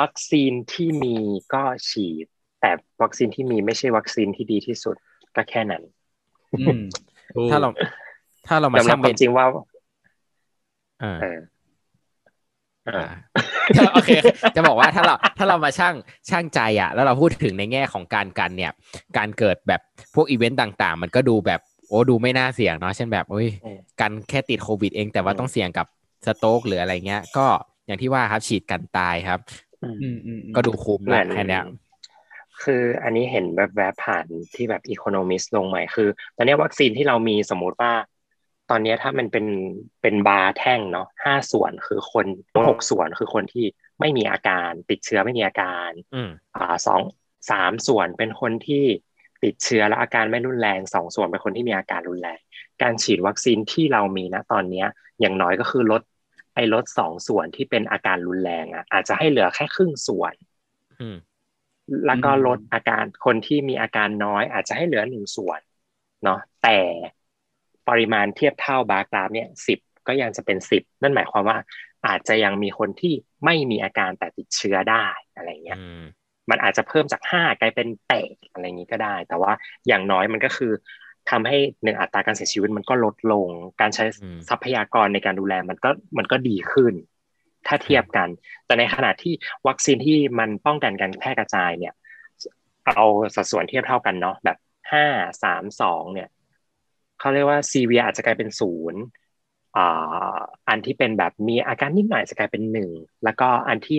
วัคซีนที่มีก็ฉีด แต่วัคซีนที่มีไม่ใช่วัคซีนที่ดีที่สุดก็แค่นั้นอืมถูกถ้าเรา ถ้าเรามายอมรัชั่บงคเป็วานมจริงว่าเออเออเอออ่าโอเค จะบอกว่าถ้าเราถ้าเรามาช่างช่างใจอะ แล้วเราพูดถึงในแง่ของการกันเนี่ย การเกิดแบบพวกอีเวนต์ต่าง ๆ มันก็ดูแบบ โอ้ดูไม่น่าเสี่ยงเนาะเช่นแบบเอ้ยอืมกันแค่ติดโควิดเองแต่ว่าอืมต้องเสี่ยงกับสโต๊กหรืออะไรเงี้ย ก็อย่างที่ว่าครับฉีดกันตายครับอืมอืมอืมก็ดูคุ้มเหมืแหอละนแค่เนี้ยคืออันนี้เห็นแบบแวบผ่านที่แบบอีโคโนมิสลงใหม่คือ ตอนนี้วัคซีนที่เรามีสมมุติว่า ตอนนี้ถ้ามันเป็นเป็นบาร์แท่งเนาะห้าส่วนคือคนหกส่วนคือคนที่ไม่มีอาการ ติดเชื้อไม่มีอาการอืมอ่าสองสามส่วนเป็นคนที่ ติดเชื้อแล้วอาการไม่รุนแรงสองส่วนเป็นคนที่มีอาการรุนแรง การฉีดวัคซีนที่เรามีนะตอนเนี้ยอย่างน้อยก็คือลดไอ้ลดสองส่วนที่เป็นอาการรุนแรงอะอาจจะให้เหลือแค่ครึ่งส่วนอืมแล้วก็ลดอาการคนที่มีอาการน้อย อาจจะให้เหลือหนึ่งส่วนเนาะแต่ปริมาณเทียบเท่าบาร์กราฟเนี่ยสิบก็ยังจะเป็นสิบนั่นหมายความว่า อาจจะยังมีคนที่ไม่มีอาการแต่ติดเชื้อได้อะไรเงี้ยอื มมันอาจจะเพิ่มจากห้ากลายเป็นแปดอะไรอย่างนี้ก็ได้ แต่ว่าอย่างน้อยมันก็คือทำให้หนึ่งอัตราการเสียชีวิตมันก็ลดลง การใช้อืมทรัพยากรในการดูแลมันก็มันก็ดีขึ้น ถ้าเทียบกัน แต่ในขณะที่วัคซีนที่มันป้องกันการแพร่กระจายเนี่ย เอาสัดส่วนเทียบเท่ากันเนาะแบบห้าสามสองเนี่ยเขาเรียกว่าซีเวียอาจจะกลายเป็นศูนย์อ่าอันที่เป็นแบบมีอาการนิดหน่อยจะกลายเป็นหนึ่งแล้วก็อันที่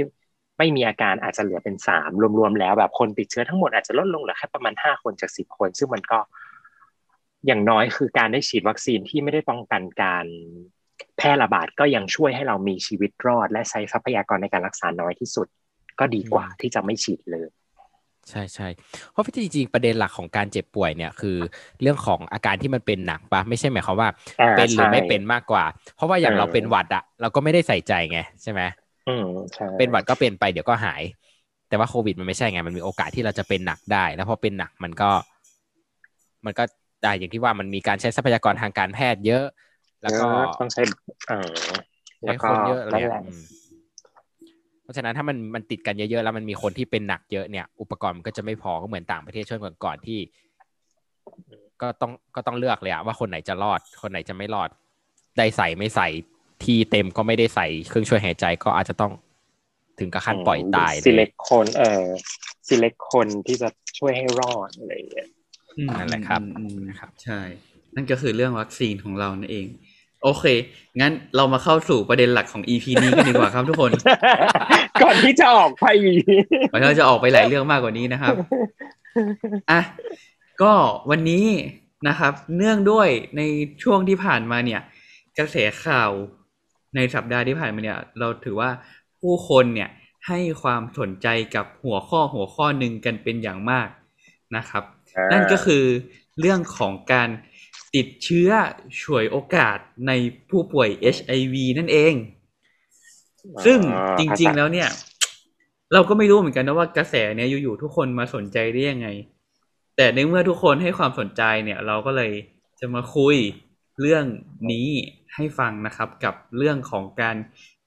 ไม่มีอาการอาจจะเหลือเป็นสามรวมๆแล้วแบบคนติดเชื้อทั้งหมดอาจจะลดลงเหลือแค่ประมาณห้าคนจากสิบคน ซึ่งมันก็อย่างน้อยคือการได้ฉีดวัคซีนที่ไม่ได้ป้องกันการแพร่ระบาดก็ยังช่วยให้เรามีชีวิตรอด และใช้ทรัพยากรในการรักษาน้อยที่สุด ก็ดีกว่าที่จะไม่ฉีดเลย ใช่ใช่เพราะจริงๆประเด็นหลักของการเจ็บป่วยเนี่ยคือ เรื่องของอาการที่มันเป็นหนักปะไม่ใช่หมายความว่าอ่าเป็นหรือใช่ไม่เป็นมากกว่า เพราะว่าอย่างเออเราเป็นหวัดอะเราก็ไม่ได้ใส่ใจไงใช่ไหม อืมใช่เป็นหวัดก็เป็นไปเดี๋ยวก็หาย แต่ว่าโควิดมันไม่ใช่ไง มันมีโอกาสที่เราจะเป็นหนักได้ แล้วพอเป็นหนักมันก็ มันก็ได้อย่างที่ว่ามันมีการใช้ทรัพยากรทางการแพทย์เยอะ แล้วก็เออต้องใช้เออใช้แล้วคก็นเยอะอะไรนั่นเงี้แหยละอืมเพราะฉะนั้นถ้ามันมันติดกันเยอะๆแล้วมันมีคนที่เป็นหนักเยอะเนี่ย อุปกรณ์มันก็จะไม่พอก็เหมือนต่างประเทศช่วงก่อนๆที่ ก็ต้องก็ต้องเลือกเลยอะว่าคนไหนจะรอด คนไหนจะไม่รอด ได้ใส่ไม่ใส่ ที่เต็มก็ไม่ได้ใส่เครื่องช่วยหายใจก็อาจจะต้องถึงกับขั้นปล่อยตายสิเล็กคนเออสิเล็กคนที่จะช่วยให้รอดอะไรอย่างเงี้ยอืมนั่นแหละครับอืมอืมนะครับ ใช่ นั่นก็คือเรื่องวัคซีนของเรานั่นเอง โอเค งั้นเรามาเข้าสู่ประเด็นหลักของ EP นี้กันดีกว่าครับทุกคน ก่อนที่จะออกไปอีกก่อนที่เราจะออกไปหลายเรื่องมากกว่านี้นะครับอะก็วันนี้นะครับ เนื่องด้วยในช่วงที่ผ่านมาเนี่ย กระแสข่าว ในสัปดาห์ที่ผ่านมาเนี่ย เราถือว่าผู้คนเนี่ยให้ความสนใจกับหัวข้อหัวข้อหนึ่งกันเป็นอย่างมากนะครับ นั่นก็คือเรื่องของการติดเชื้อฉวยโอกาสในผู้ป่วย HIV นั่นเอง ซึ่งจริง ๆ แล้วเนี่ย เราก็ไม่รู้เหมือนกันนะว่ากระแสเนี้ยอยู่ๆทุกคนมาสนใจได้ยังไง แต่ในเมื่อทุกคนให้ความสนใจเนี่ย เราก็เลยจะมาคุยเรื่องนี้ ให้ฟังนะครับกับเรื่องของการ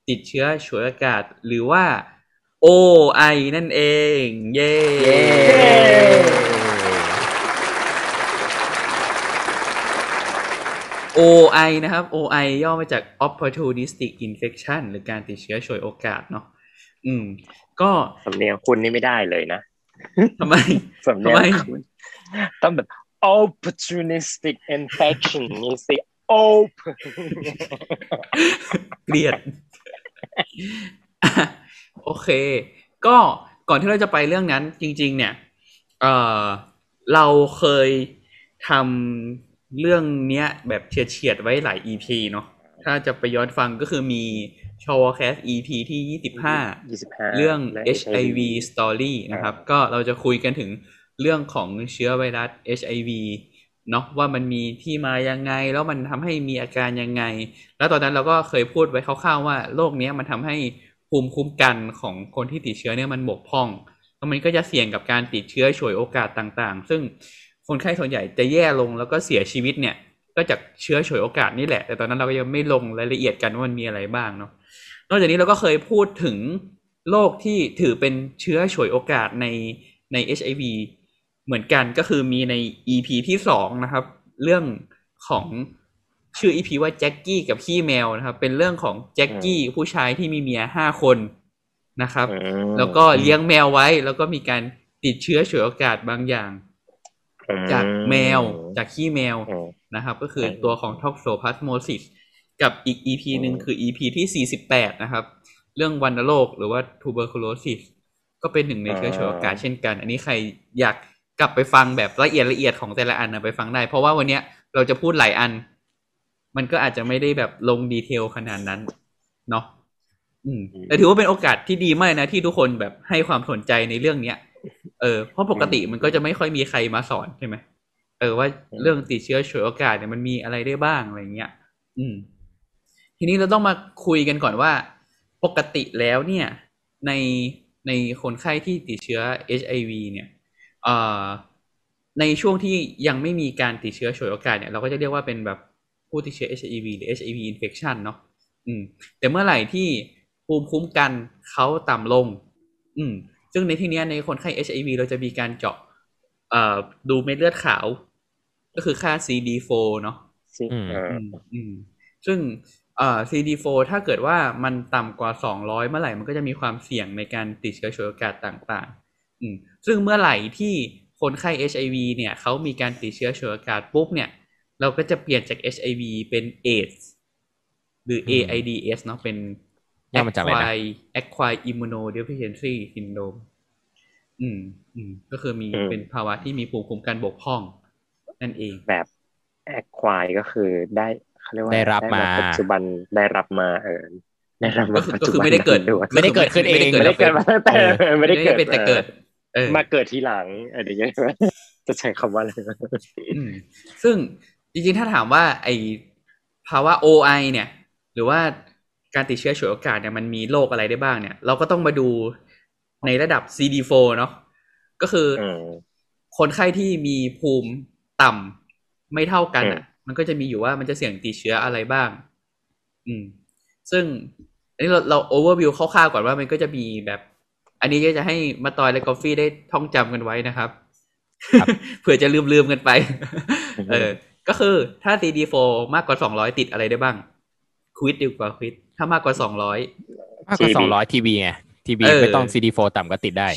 ติดเชื้อฉวยโอกาสหรือว่า OI นั่นเอง เย้เย้ OI นะครับ OI ย่อมาจาก opportunistic infection หรือการติดเชื้อฉวยโอกาสเนาะอืม ก็สำเนียงคุณนี่ไม่ได้เลยนะทำไมสำเนียงทำไมคุณต้องแบบ opportunistic infection นี่สิ op เกลียดอะโอเค ก็ก่อนที่เราจะไปเรื่องนั้น จริง ๆ เนี่ย เออเราเคยทำเรื่องเนี้ย แบบเฉียดๆไว้หลาย EP เนาะถ้าจะไปย้อนฟังก็คือมีชอวแคส EP ที่ยี่สิบห้า25 เรื่องและ HIV story นะครับ ก็เราจะคุยกันถึงเรื่องของเชื้อไวรัส HIV เนาะว่ามันมีที่มายังไง แล้วมันทำให้มีอาการยังไง แล้วตอนนั้นเราก็เคยพูดไว้คร่าวๆว่าโรคเนี้ยมันทำให้ภูมิคุ้มกันของคนที่ติดเชื้อเนี่ยมันบกพร่องแล้วมันก็จะเสี่ยงกับการติดเชื้อฉวยโอกาสต่างๆ ซึ่งคนไข้ส่วนใหญ่จะแย่ลงแล้วก็เสียชีวิตเนี่ย ก็จากเชื้อฉวยโอกาสนี่แหละ แต่ตอนนั้นเราก็ยังไม่ลงรายละเอียดกันว่ามันมีอะไรบ้างเนาะนอกจากนี้เราก็เคยพูดถึงโรคที่ถือเป็นเชื้อฉวยโอกาสในใน HIV เหมือนกันก็คือมีใน EP ที่สองนะครับ เรื่องของชื่อ EP ว่าแจ็คกี้กับขี้แมวนะครับ เป็นเรื่องของแจ็คกี้ผู้ชายที่มีเมียห้าคนนะครับอืมแล้วก็เลี้ยงแมวไว้ แล้วก็มีการติดเชื้อฉวยโอกาสบางอย่างอืมจากแมวจากขี้แมวอืมนะครับ ก็คืออืมตัวของ toxoplasmosis กับอีก EP หนึ่งอืมคือ EP ที่ 48 นะครับ เรื่องวัณโรคหรือว่า tuberculosis ก็เป็นหนึ่งในเชื้อฉวยโอกาสเช่นกัน อันนี้ใครอยาก กลับไปฟังแบบละเอียดละเอียดของแต่ละอันนะไปฟังได้ เพราะว่าวันเนี้ยเราจะพูดหลายอัน มันก็อาจจะไม่ได้แบบลงดีเทลขนาดนั้นเนาะอืมแต่ถือว่าเป็นโอกาสที่ดีมากนะที่ทุกคนแบบให้ความสนใจในเรื่องเนี้ย เออเพราะปกติมันก็จะไม่ค่อยมีใครมาสอนใช่ไหมเออว่าเรื่องติดเชื้อฉวยโอกาสเนี่ยมันมีอะไรได้บ้างอะไรเงี้ย อืม ทีนี้เราต้องมาคุยกันก่อนว่า ปกติแล้วเนี่ย ในในคนไข้ที่ติดเชื้อ HIV เนี่ยเอ่อ ในช่วงที่ยังไม่มีการติดเชื้อฉวยโอกาสเนี่ยเราก็จะเรียกว่าเป็นแบบผู้ติดเชื้อ HIV หรือ HIV infection เนาะอืม แต่เมื่อไหร่ที่ภูมิคุ้มกันเขาต่ำลง อืม ซึ่งในที่เนี้ยในคนไข้ HIV เราจะมีการเจาะเอ่อดูเม็ดเลือดขาว ก็คือค่า CD4 เนาะสิอืมเอออืมอืมซึ่งเอ่อ CD4 ถ้าเกิดว่ามันต่ำกว่า 200 เมื่อไหร่มันก็จะมีความเสี่ยงในการติดเชื้อฉวยโอกาสต่าง ๆ อืม ซึ่งเมื่อไหร่ที่คนไข้ HIV เนี่ยเขามีการติดเชื้อฉวยโอกาสปุ๊บเนี่ย เราก็จะเปลี่ยนจาก HIV เป็น AIDS หรืออืม AIDS เนาะเป็น ย่อมาจากอะไรนะ acquired acquired immunodeficiency syndrome อืมอืมก็คือมีอืม เป็นภาวะที่มีภูมิคุ้มกันบกพร่อง นั่นเอง แบบแอคควายก็คือได้เขาเรียกว่าได้รับมาปัจจุบันได้รับมาเออได้รับก็มาคือปัจก็จุคือบันไม่ได้เกิด ด้วยไม่ได้เกิดขึ้นเอง ไม่ได้เกิดมาตั้งแต่ไม่ได้เกิด เป็นแต่เกิดเออ มาเกิดทีหลังเออเดี๋ยวจะใช้คำว่าอะไรอืมซึ่งจริงๆ ถ้าถามว่าไอภาวะ OI เนี่ย หรือว่าการติดเชื้อฉวยโอกาสเนี่ยมันมีโรคอะไรได้บ้างเนี่ย เราก็ต้องมาดูในระดับ CD4 เนาะก็คือออืมคนไข้ที่มีภูมิต่ำไม่เท่ากันอะอืมมันก็จะมีอยู่ว่ามันจะเสี่ยงติดเชื้ออะไรบ้าง อืม ซึ่งอันนี้เราเราโอเวอร์วิวคร่าวๆก่อนว่ามันก็จะมีแบบ อันนี้ก็จะให้มาตอยและกาแฟได้ท่องจำกันไว้นะครับครับเผื่อจะลืมลืมๆกันไป เออ ก็คือถ้า CD4 มากกว่าสองร้อยติดอะไรได้บ้างควิดดีกว่าควิดถ้ามากกว่าสองร้อยมากกว่า TB สองร้อยทีบีไงทีบีเออไม่ต้อง CD4 ต่ำก็ติดได้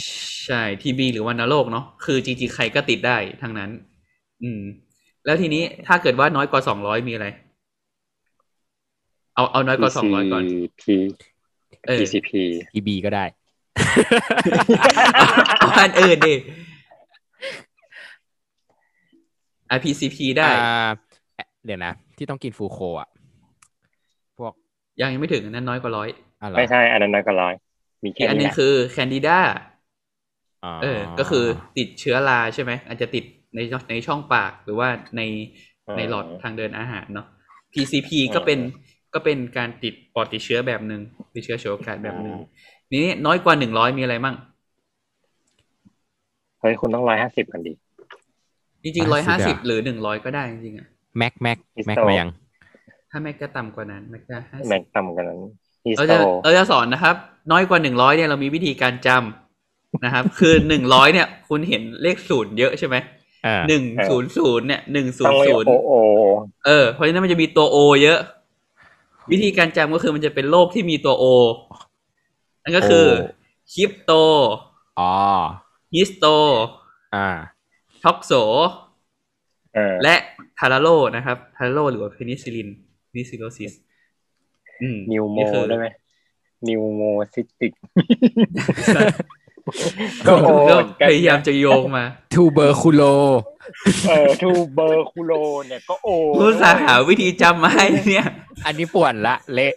ใช่ทีบีหรือวันโรคเนาะคือจริงๆใครก็ติดได้ทั้งนั้น อืม แล้วทีนี้ถ้าเกิดว่าน้อยกว่าสองร้อยมีอะไร เอาเอาน้อยกว่าสองร้อยก่อน P เออ PCP ทีบีก็ได้เอาอันอื่นดิอะ PCP ได้อ่าเดี๋ยวนะ ที่ต้องกินฟูโคอะ พวกยังยังไม่ถึงอันนั้นน้อยกว่าร้อยอะไรไม่ใช่อันนั้นนะก็ร้อยมีอีแค่กอันหนึนี้งแหละคือแคนดิดาเออ ก็คือติดเชื้อราใช่ไหม อาจจะติดในในช่องปากหรือว่าในในหลอดทางเดินอาหารเนาะ PCP ก็เป็นก็เป็นการติดปอดติดเชื้อแบบหนึ่งติดเชื้อเชื้อโอกาสแบบหนึ่ง นี้น้อยกว่าหนึ่งร้อยมีอะไรมั่งเฮ้ยคุณต้องร้อยห้าสิบกันดิจริงๆร้อยห้าสิบหรือหนึ่งร้อยก็ได้จริงๆอะแม็กแม็ก Histo แม็กมายังถ้าแม็กก็ต่ำกว่านั้นแม็กก็ห้าสิแม็บกต่ำกันนั้นฮิสเราโตจะเราจะสอนนะครับ น้อยกว่าหนึ่งร้อยเนี่ยเรามีวิธีการจำนะครับ คือหนึ่งร้อยเนี่ย คุณเห็นเลขศูนย์เยอะใช่ไหมอ่าหนึ่งศูนย์ศูนย์เนี่ยหนึ่งศูต้นองย์เรียศูกนย์โอโอเออเพราะฉะนั้นมันจะมีตัว O เยอะ วิธีการจำก็คือมันจะเป็นโรคที่มีตัว O นั่นก็คือคริปโตอ๋อ Histo อ่า Toxo เออและ Talaro นะครับ Talaro หรือว่า Penicillin Penicilliosis อืม Pneumo นี่คือได้ไหม Pneumocystic ก็ก็ O ก็เหมือนกันพยายามจะโยงมา Tuberculo เออ Tuberculo เนี่ยก็ O อุตส่าห์หาวิธีจำมาให้เนี่ย อันนี้ป่วนละ เละ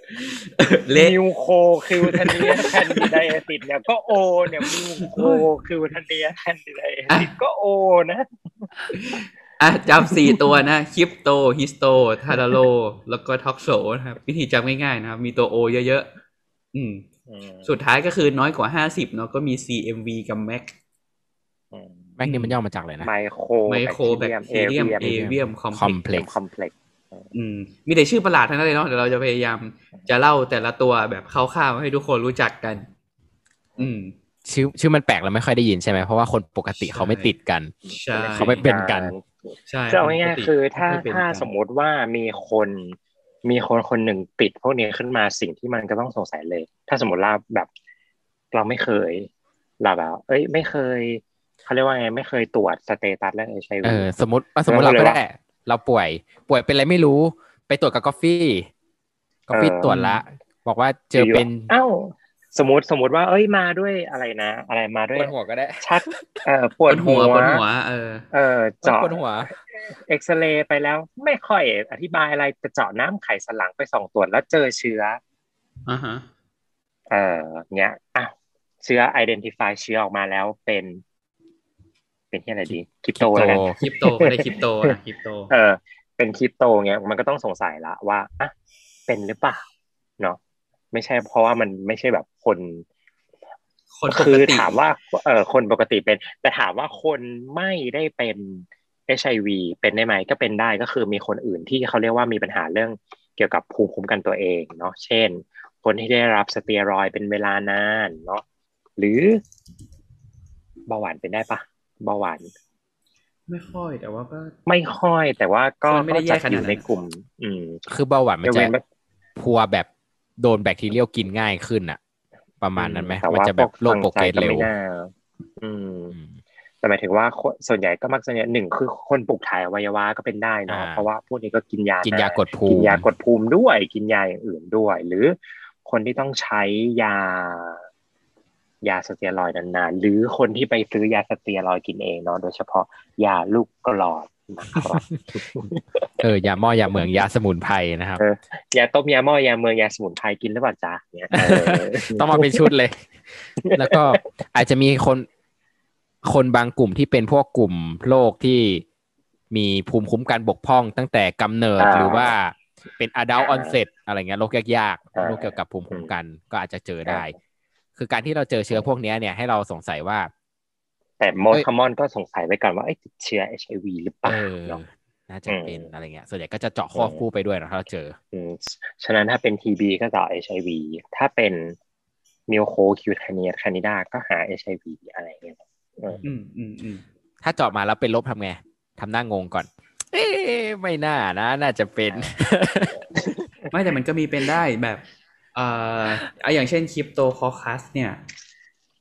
เละ mucocutaneous candidiasis เนี่ยก็ O เนี่ย mucocutaneous candidiasis ก็ O นะอะจำสี่ตัวนะ Crypto Histo Talaro แล้วก็ Toxo นะครับ วิธีจำง่ายๆนะครับ มีตัว O เยอะๆอืม สุดท้ายก็คือน้อยกว่าห้าสิบเนาะก็มี CMV กับ MAC แม็กนี่มันย่อมาจากอะไรนะไมโครไมโครแบคทีเรียมเอเวียมคอมเพล็ก Complex คอมเพล็กซ์อืมมีแต่ชื่อประหลาดทั้งนั้นเลยเนาะเดี๋ยวเราจะพยายามจะเล่าแต่ละตัวแบบคร่าวๆให้ทุกคนรู้จักกัน อืม ชื่อชื่อมันแปลกแล้วไม่ค่อยได้ยินใช่ไหมเพราะว่าคนปกติเขาไม่ติดกันใช่เขาไม่เป็นกันใช่คือเอาง่ายๆคือถ้าไม่เป็นถ้ากันสมมุติว่ามีคน มีคนคนหนึ่งติดพวกนี้ขึ้นมาสิ่งที่มันก็ต้องสงสัยเลย ถ้าสมมติเราแบบเราไม่เคยเราแบบเอ้ย ไม่เคยเขาเรียกว่าไงไม่เคยตรวจ status เรื่อง HIV อสมมติว่าสมมติแล้เราวก็ก็เลยได้เราป่วย ป่วยเป็นอะไรไม่รู้ ไปตรวจกับกาแฟกาแฟเออตรวจละ บอกว่าเจอเป็นอ้าว สมมติสมมติว่าเอ้ยมาด้วยอะไรนะ อะไรมาด้วยปวดหัวก็ได้ ชักเอ่อปปววดดหัหัววปวดหัว เออ เออเจาะปวดหัว เอ็กซเรย์ไปแล้วไม่ค่อยอธิบายอะไรแต่เจาะน้ำไขสันหลังไปส่องตรวจแล้วเจอเชื้ออ่าฮะเออเนี้ยอะเชื้อ identify เชื้อออกมาแล้วเป็น เป็นที่อะไรดีคริปโตแล้วกันคริปโตก็ได้คริปโตนะคริปโต เออ เป็นคริปโตเงี้ยมันก็ต้องสงสัยละว่าอะเป็นหรือเปล่าเนาะ ไม่ใช่เพราะว่ามันไม่ใช่แบบคน คนปคืกอติถามว่าเออคนปกติเป็น แต่ถามว่าคนไม่ได้เป็น HIV เป็นได้ไหมก็เป็นได้ก็คือมีคนอื่นที่เขาเรียกว่ามีปัญหาเรื่องเกี่ยวกับภูมิคุ้มกันตัวเองเนาะเช่น คนที่ได้รับสเตียรอยด์เป็นเวลานานเนาะหรือเบาหวานเป็นได้ปะเบาหวานไม่ค่อยแต่ว่าก็ไม่ค่อยแต่ว่าก็มันไม่ได้แยกจัดอยู่ขนาดนั้นในกลุ่ม อืม คือเบาหวานมันยกจะเว้นว่าพัวแบบ โดนแบคทีเรียกินง่ายขึ้นอะประมาณนั้นไหมแต่มันว่าจะแบบโรค progress fungi เร็วไม่น่าอืมอืมแต่หมายถึงว่าคนส่วนใหญ่ก็มักจะเนี่ยหนึ่งคือคนปลูกถ่ายอวัยวะก็เป็นได้เนาะอ่าเพราะว่าพวกนี้ก็กินยากินกิยากดภูมิกินยากดภูมิด้วย กินยาอย่างอื่นด้วย หรือคนที่ต้องใช้ยา ยาสเตียรอยด์นานๆ หรือคนที่ไปซื้อยาสเตียรอยด์กินเองเนาะโดยเฉพาะยาลูกกลอนะครับเออยาหม้อยาเหมืองยาสมุนไพรนะครับเออยาต้มยาหม้อยาเมืองยาสมุนไพรกินหรือเปล่าจ๊ะเนี่ยเออต้องมาเป็นชุดเลย แล้วก็อาจจะมีคนคนบางกลุ่มที่เป็นพวกกลุ่มโรคที่มีภูมิคุ้มกันบกพร่องตั้งแต่กำเนิดอ่าหรือว่าเป็น adult อ่า onset อะไรเงี้ยโรคยากอ่าๆโรคเกี่ยวกับภูมิคุ้มกันก็อาจจะเจอได้อ่ คือการที่เราเจอเชื้อพวกเนี้ยเนี่ยให้เราสงสัยว่า แต่โมเอ้ยคามอนก็สงสัยไว้ก่อนว่าไอ้ยติดเชื้อ HIV หรือเปเอล่าอเนาะน่าจะเป็นอะไรเงี้ย ส่วนใหญ่ก็จะเจาะควบคู่ไปด้วยนะถ้าเราเจออืมฉะนั้นถ้าเป็น TB ก็เจาะ HIV ถ้าเป็น mucocutaneous candida ก็หา HIV อะไรเงี้ยเอออืมอืมอืมถ้าเจาะมาแล้วเป็นลบทำไงทำหน้างงก่อน เอ๊ะไม่น่านะ น่าจะเป็น ไม่แต่มันก็มีเป็นได้แบบเอ่อเอาอย่างเช่น Cryptococcus เนี่ย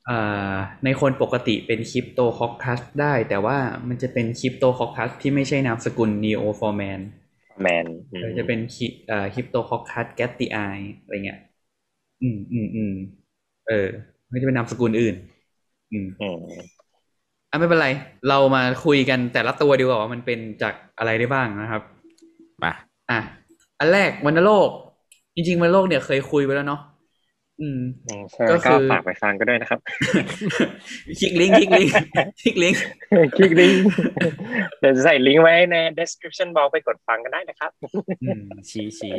เอ่อในคนปกติเป็น Cryptococcus ได้ แต่ว่ามันจะเป็น Cryptococcus ที่ไม่ใช่นามสกุล neoformans อืมจะเป็นคิเอ่อ Cryptococcus gattii อะไรเงี้ย อืมอืมอืมเออ ไม่จะเป็นนามสกุลอื่นอืมอืมอะไม่เป็นไร เรามาคุยกันแต่ละตัวดีกว่าว่ามันเป็นจากอะไรได้บ้างนะครับมาอะอันแรกวัณโรค จริงๆวัณโรคเนี่ยเคยคุยไปแล้วเนาะอืมอืมใช่ก็คืก็อฝากไปฟังก็ด้วยนะครับ คลิกลิงก์คลิกลิงก์คลิกลิงก์คลิกลิงก์เดี๋ยวจะใส่ลิงก์ไว้ใน description box ไปกดฟังกันได้นะครับอืมชี้ชี้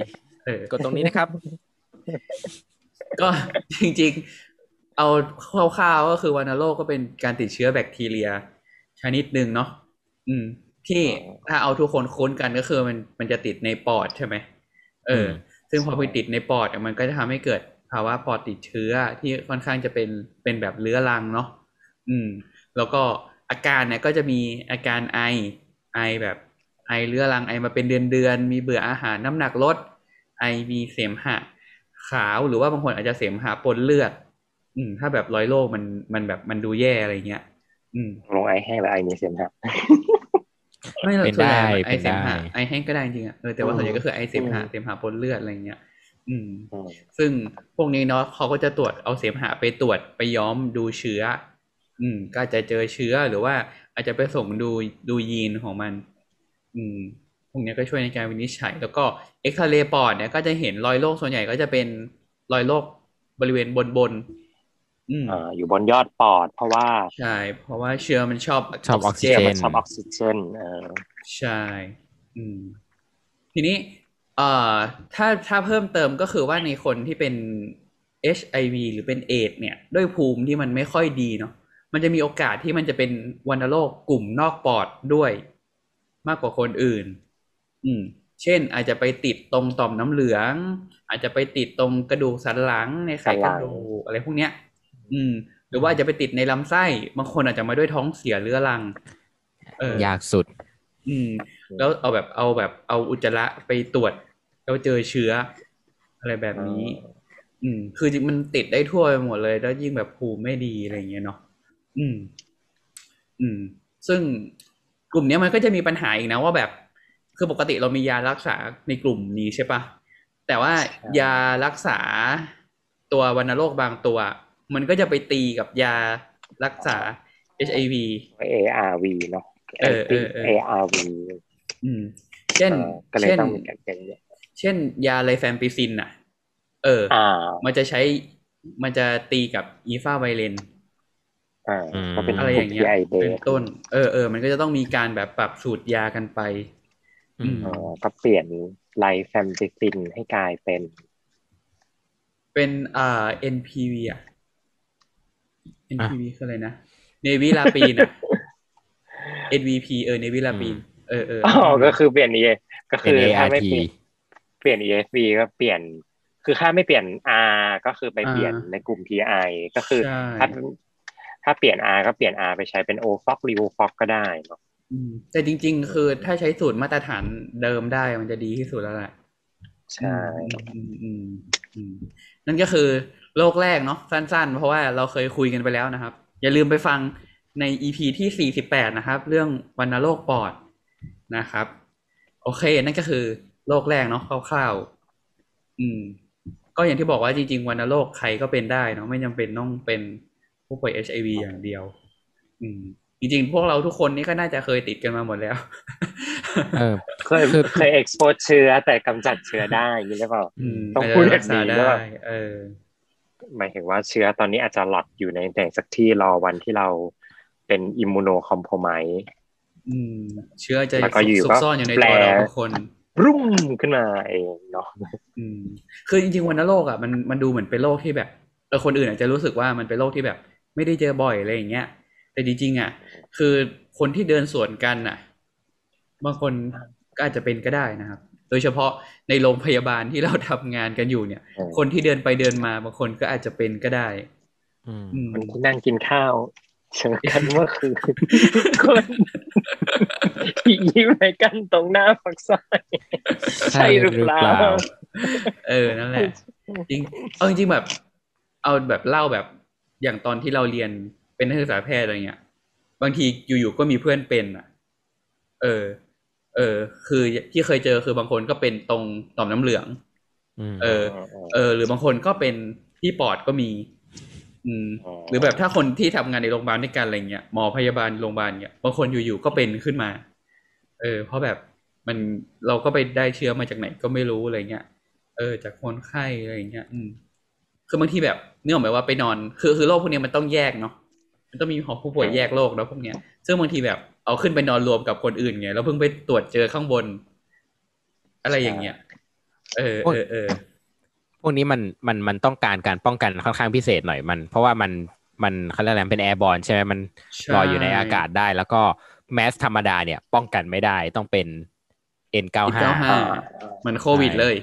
เออกดตรงนี้นะครับ ก็จริง ๆ เอาคร่าวๆก็คือวัณโรคก็เป็นการติดเชื้อแบคทีเรีย ชนิดหนึ่งเนาะอืม ที่ถ้าเอาทุกคนคุ้นกันก็คือมันมันจะติดในปอดใช่ไหมเออม ซึ่งพอไปติดในปอดมันก็จะทำให้เกิดภาวะปอดติดเชื้อที่ค่อนข้างจะเป็นเป็นแบบเรื้อรังเนาะอืม แล้วก็อาการเนี่ยก็จะมีอาการไอไอแบบไอเรื้อรังไอมาเป็นเดือนเดือนมีเบื่ออาหารน้ำหนักลด ไอมีเสมหะ ขาวหรือว่าบางคนอาจจะเสมหะปนเลือด อืม ถ้าแบบร้อยโรคมันมันแบบมันดูแย่อะไรเงี้ย อืมลงไอแห้งหรือไอมีเสียมครับ ไม่หรอกเป็นส่วนใหญ่ได้ไอเป็นเสมหะได้ไอแห้งก็ได้จริงๆอะเออแต่ว่าอืมส่วนใหญ่ก็คือไอเสมหะอืมเสมหะปนเลือดอะไรเงี้ยอืมอืม ซึ่งพวกนี้เนาะเขาก็จะตรวจเอาเสมหะไปตรวจไปย้อมดูเชื้อ อืม ก็อาจจะเจอเชื้อหรือว่าอาจจะไปส่งดูดูยีนของมัน อืมพวกนี้ก็ช่วยในการวินิจฉัย แล้วก็เอ็กซเรย์ปอดเนี่ยก็จะเห็นรอยโรคส่วนใหญ่ก็จะเป็นรอยโรคบริเวณบนบนๆ อืมอ่าอยู่บนยอดปอด เพราะว่าใช่เพราะว่าเชื้อมันชอบชอบออกซิเชื้อเจมันชอบออกซิเจนเออใช่อืมทีนี้เอ่อถ้าถ้าเพิ่มเติมก็คือว่าในคนที่เป็น HIV หรือเป็นเอดส์เนี่ย ด้วยภูมิที่มันไม่ค่อยดีเนาะมันจะมีโอกาสที่มันจะเป็นวัณโรคกลุ่มนอกปอดด้วย มากกว่าคนอื่น อืม เช่น อาจจะไปติดตรงต่อมน้ำเหลือง อาจจะไปติดตรงกระดูกสันหลังในไขกระดูกอะไรพวกเนี้ย อืม หรือว่าอาจจะไปติดในลำไส้ บางคนอาจจะมาด้วยท้องเสียเรื้อรังเออยากสุด อืม แล้วเอาแบบเอาแบบเอาอุจจาระไปตรวจแล้วเจอเชื้อ อะไรแบบนี้ อืม คือจริงมันติดได้ทั่วไปหมดเลย แล้วยิ่งแบบภูมิไม่ดีอะไรอย่างเงี้ยเนาะอืม อืม ซึ่งกลุ่มเนี้ยมันก็จะมีปัญหาอีกนะว่าแบบ คือปกติเรามียารักษาในกลุ่มนี้ใช่ปะแต่ว่ายารักษาตัววัณโรคบางตัว มันก็จะไปตีกับยารักษา HIV ARV เนาะเออเออเออ ARV อืม เช่นเออก็เลยเช่นต้องมีการเป็นเนี่ยเช่นยาไลแฟมปิซินอะ เอออ่ามันจะใช้มันจะตีกับอีฟาไวเลนอ่าอืมก็เป็นอะไรอย่างเงี้ยไอเบเป็นต้น เออเออมันก็จะต้องมีการแบบปรับสูตรยากันไปอืมอ๋อก็เปลี่ยนไลแฟมติซินให้กลายเป็น เป็นอ่า NPV อะ NPV คืออะไรนะเนวิลาปีนอะ NVP เออเนวิลาปีนเออเอออ๋อก็คือเปลี่ยน E ก็คือถ้าไม่ NART เปลี่ยนเปลี่ยน ESV ก็เปลี่ยน คือถ้าไม่เปลี่ยน R ก็คือไปเปลี่ยนอ่าในกลุ่ม PI ก็คือใช่ถ้าถ้าเปลี่ยน R ก็เปลี่ยน R ไปใช้เป็น O Fox r e v o Fox ก็ได้เนาะอืมแต่จริง ๆ คือถ้าใช้สูตรมาตรฐานเดิมได้มันจะดีที่สุดแล้วแหละใช่อืมอืมอืมนั่นก็คือ โลกแรกเนาะสั้นๆ เพราะว่าเราเคยคุยกันไปแล้วนะครับ อย่าลืมไปฟังใน EP ที่ 48 นะครับ เรื่องวัณโรคปอดนะครับ โอเค นั่นก็คือโรคแรกเนาะคร่าวๆอืม ก็อย่างที่บอกว่าจริงๆวัณโรคใครก็เป็นได้เนาะไม่จำเป็นต้องเป็นผู้ป่วย HIV อย่างเดียว อืม จริงๆ พวกเราทุกคนนี่ก็น่าจะเคยติดกันมาหมดแล้วเออเคยคือเคย expose เชื้อแต่กำจัดเชื้อได้อย่างนี้หรือเปล่าอืมต้องาจจะพูดรักษาแบบนี้ได้ว่าเออ หมายถึงว่าเชื้อตอนนี้อาจจะหลอดอยู่ในไหนสักที่รอวันที่เราเป็นอิมมูโนคอมโพไมอืมเชื้อจะแล้วก็อยู่ซุก็กซ่อนอยู่ในแปลตัวเราทุกคนรุ่มขึ้นมาเองเนาะอืมคือจริงๆวัณโรคอะมันมันดูเหมือนเป็นโรคที่แบบเออคนอื่นอาจจะรู้สึกว่ามันเป็นโรคที่แบบ ไม่ได้เจอบ่อยอะไรอย่างเงี้ย แต่จริงๆอะ คือคนที่เดินสวนกันอะ บางคนก็อาจจะเป็นก็ได้นะครับ โดยเฉพาะในโรงพยาบาลที่เราทำงานกันอยู่เนี่ยอืมคนที่เดินไปเดินมาบางคนก็อาจจะเป็นก็ได้อืมอืมคนที่นั่งกินข้าวเจอกันเมื่อคืนคนยิ้มให้กันตรงหน้าฝักซอยใช่หรือเปล่าเออนั่นแหละ จริงเอาจริงๆแบบ เอาแบบเล่าแบบอย่างตอนที่เราเรียนเป็นนักศึกษาแพทย์อะไรเงี้ย บางทีอยู่ๆก็มีเพื่อนเป็นอะ เออ เออ คือที่เคยเจอคือบางคนก็เป็นตรงต่อมน้ำเหลืองอืมเออ เออ หรือบางคนก็เป็นที่ปอดก็มี อืม หรือแบบถ้าคนที่ทำงานในโรงพยาบาลด้วยกันอะไรเงี้ยหมอพยาบาลโรงพยาบาลเงี้ยบางคนอยู่ๆก็เป็นขึ้นมา เออ เพราะแบบมันเราก็ไปได้เชื้อมาจากไหนก็ไม่รู้อะไรเงี้ยเออ จากคนไข้อะไรเงี้ย อืม คือบางทีแบบเนื่องหมายว่าไปนอน คือคือโรคพวกเนี้ยมันต้องแยกเนาะมันต้องมีหอผู้ป่วยแยกโรคแล้วพวกเนี้ย ซึ่งบางทีแบบ เอาขึ้นไปนอนรวมกับคนอื่นไงแล้วเพิ่งไปตรวจเจอข้างบน อะไรอย่างเงี้ยเออเออเออพวกนี้มันมันมันต้องการการป้องกันค่อนข้างพิเศษหน่อยมัน เพราะว่ามันมันเขาเรียกอะไรมันเป็นแอร์บอลใช่ไหมมันใช่ลอยอยู่ในอากาศได้ แล้วก็แมสธรรมดาเนี่ย ป้องกันไม่ได้ต้องเป็น N95 95เหมือนโควิดเลย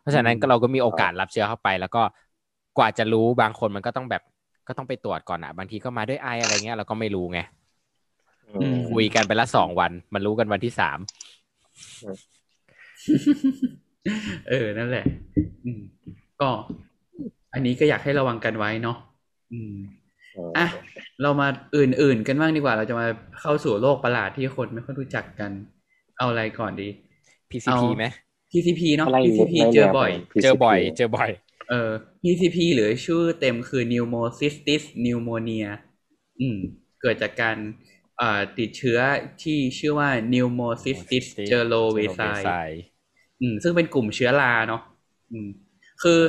เพราะฉะนั้นก็เราก็มีโอกาสรับเชื้อเข้าไป แล้วก็กว่าจะรู้บางคนมันก็ต้องแบบก็ต้องไปตรวจก่อนอะ บางทีก็มาด้วยไออะไรเงี้ยเราก็ไม่รู้ไงอืม คุยกันไปละสองวัน มันรู้กันวันที่สามเออ นั่นแหละ อืม ก็อันนี้ก็อยากให้ระวังกันไว้เนาะอืมอะเรามาอื่นๆกันบ้างดีกว่า เราจะมาเข้าสู่โลกประหลาดที่คนไม่ค่อยรู้จักกัน เอาอะไรก่อนดี PCP เอาไหม PCP เนาะอะไร PCP เจอบ่อย เจอบ่อย เจอบ่อย เอ่อ PCP หรือชื่อเต็มคือ Pneumocystis pneumonia อืม เกิดจากการเอ่อ ติดเชื้อที่ชื่อว่า Pneumocystis cerevisiae อืมซึ่งเป็นกลุ่มเชื้อราเนาะอืมคือ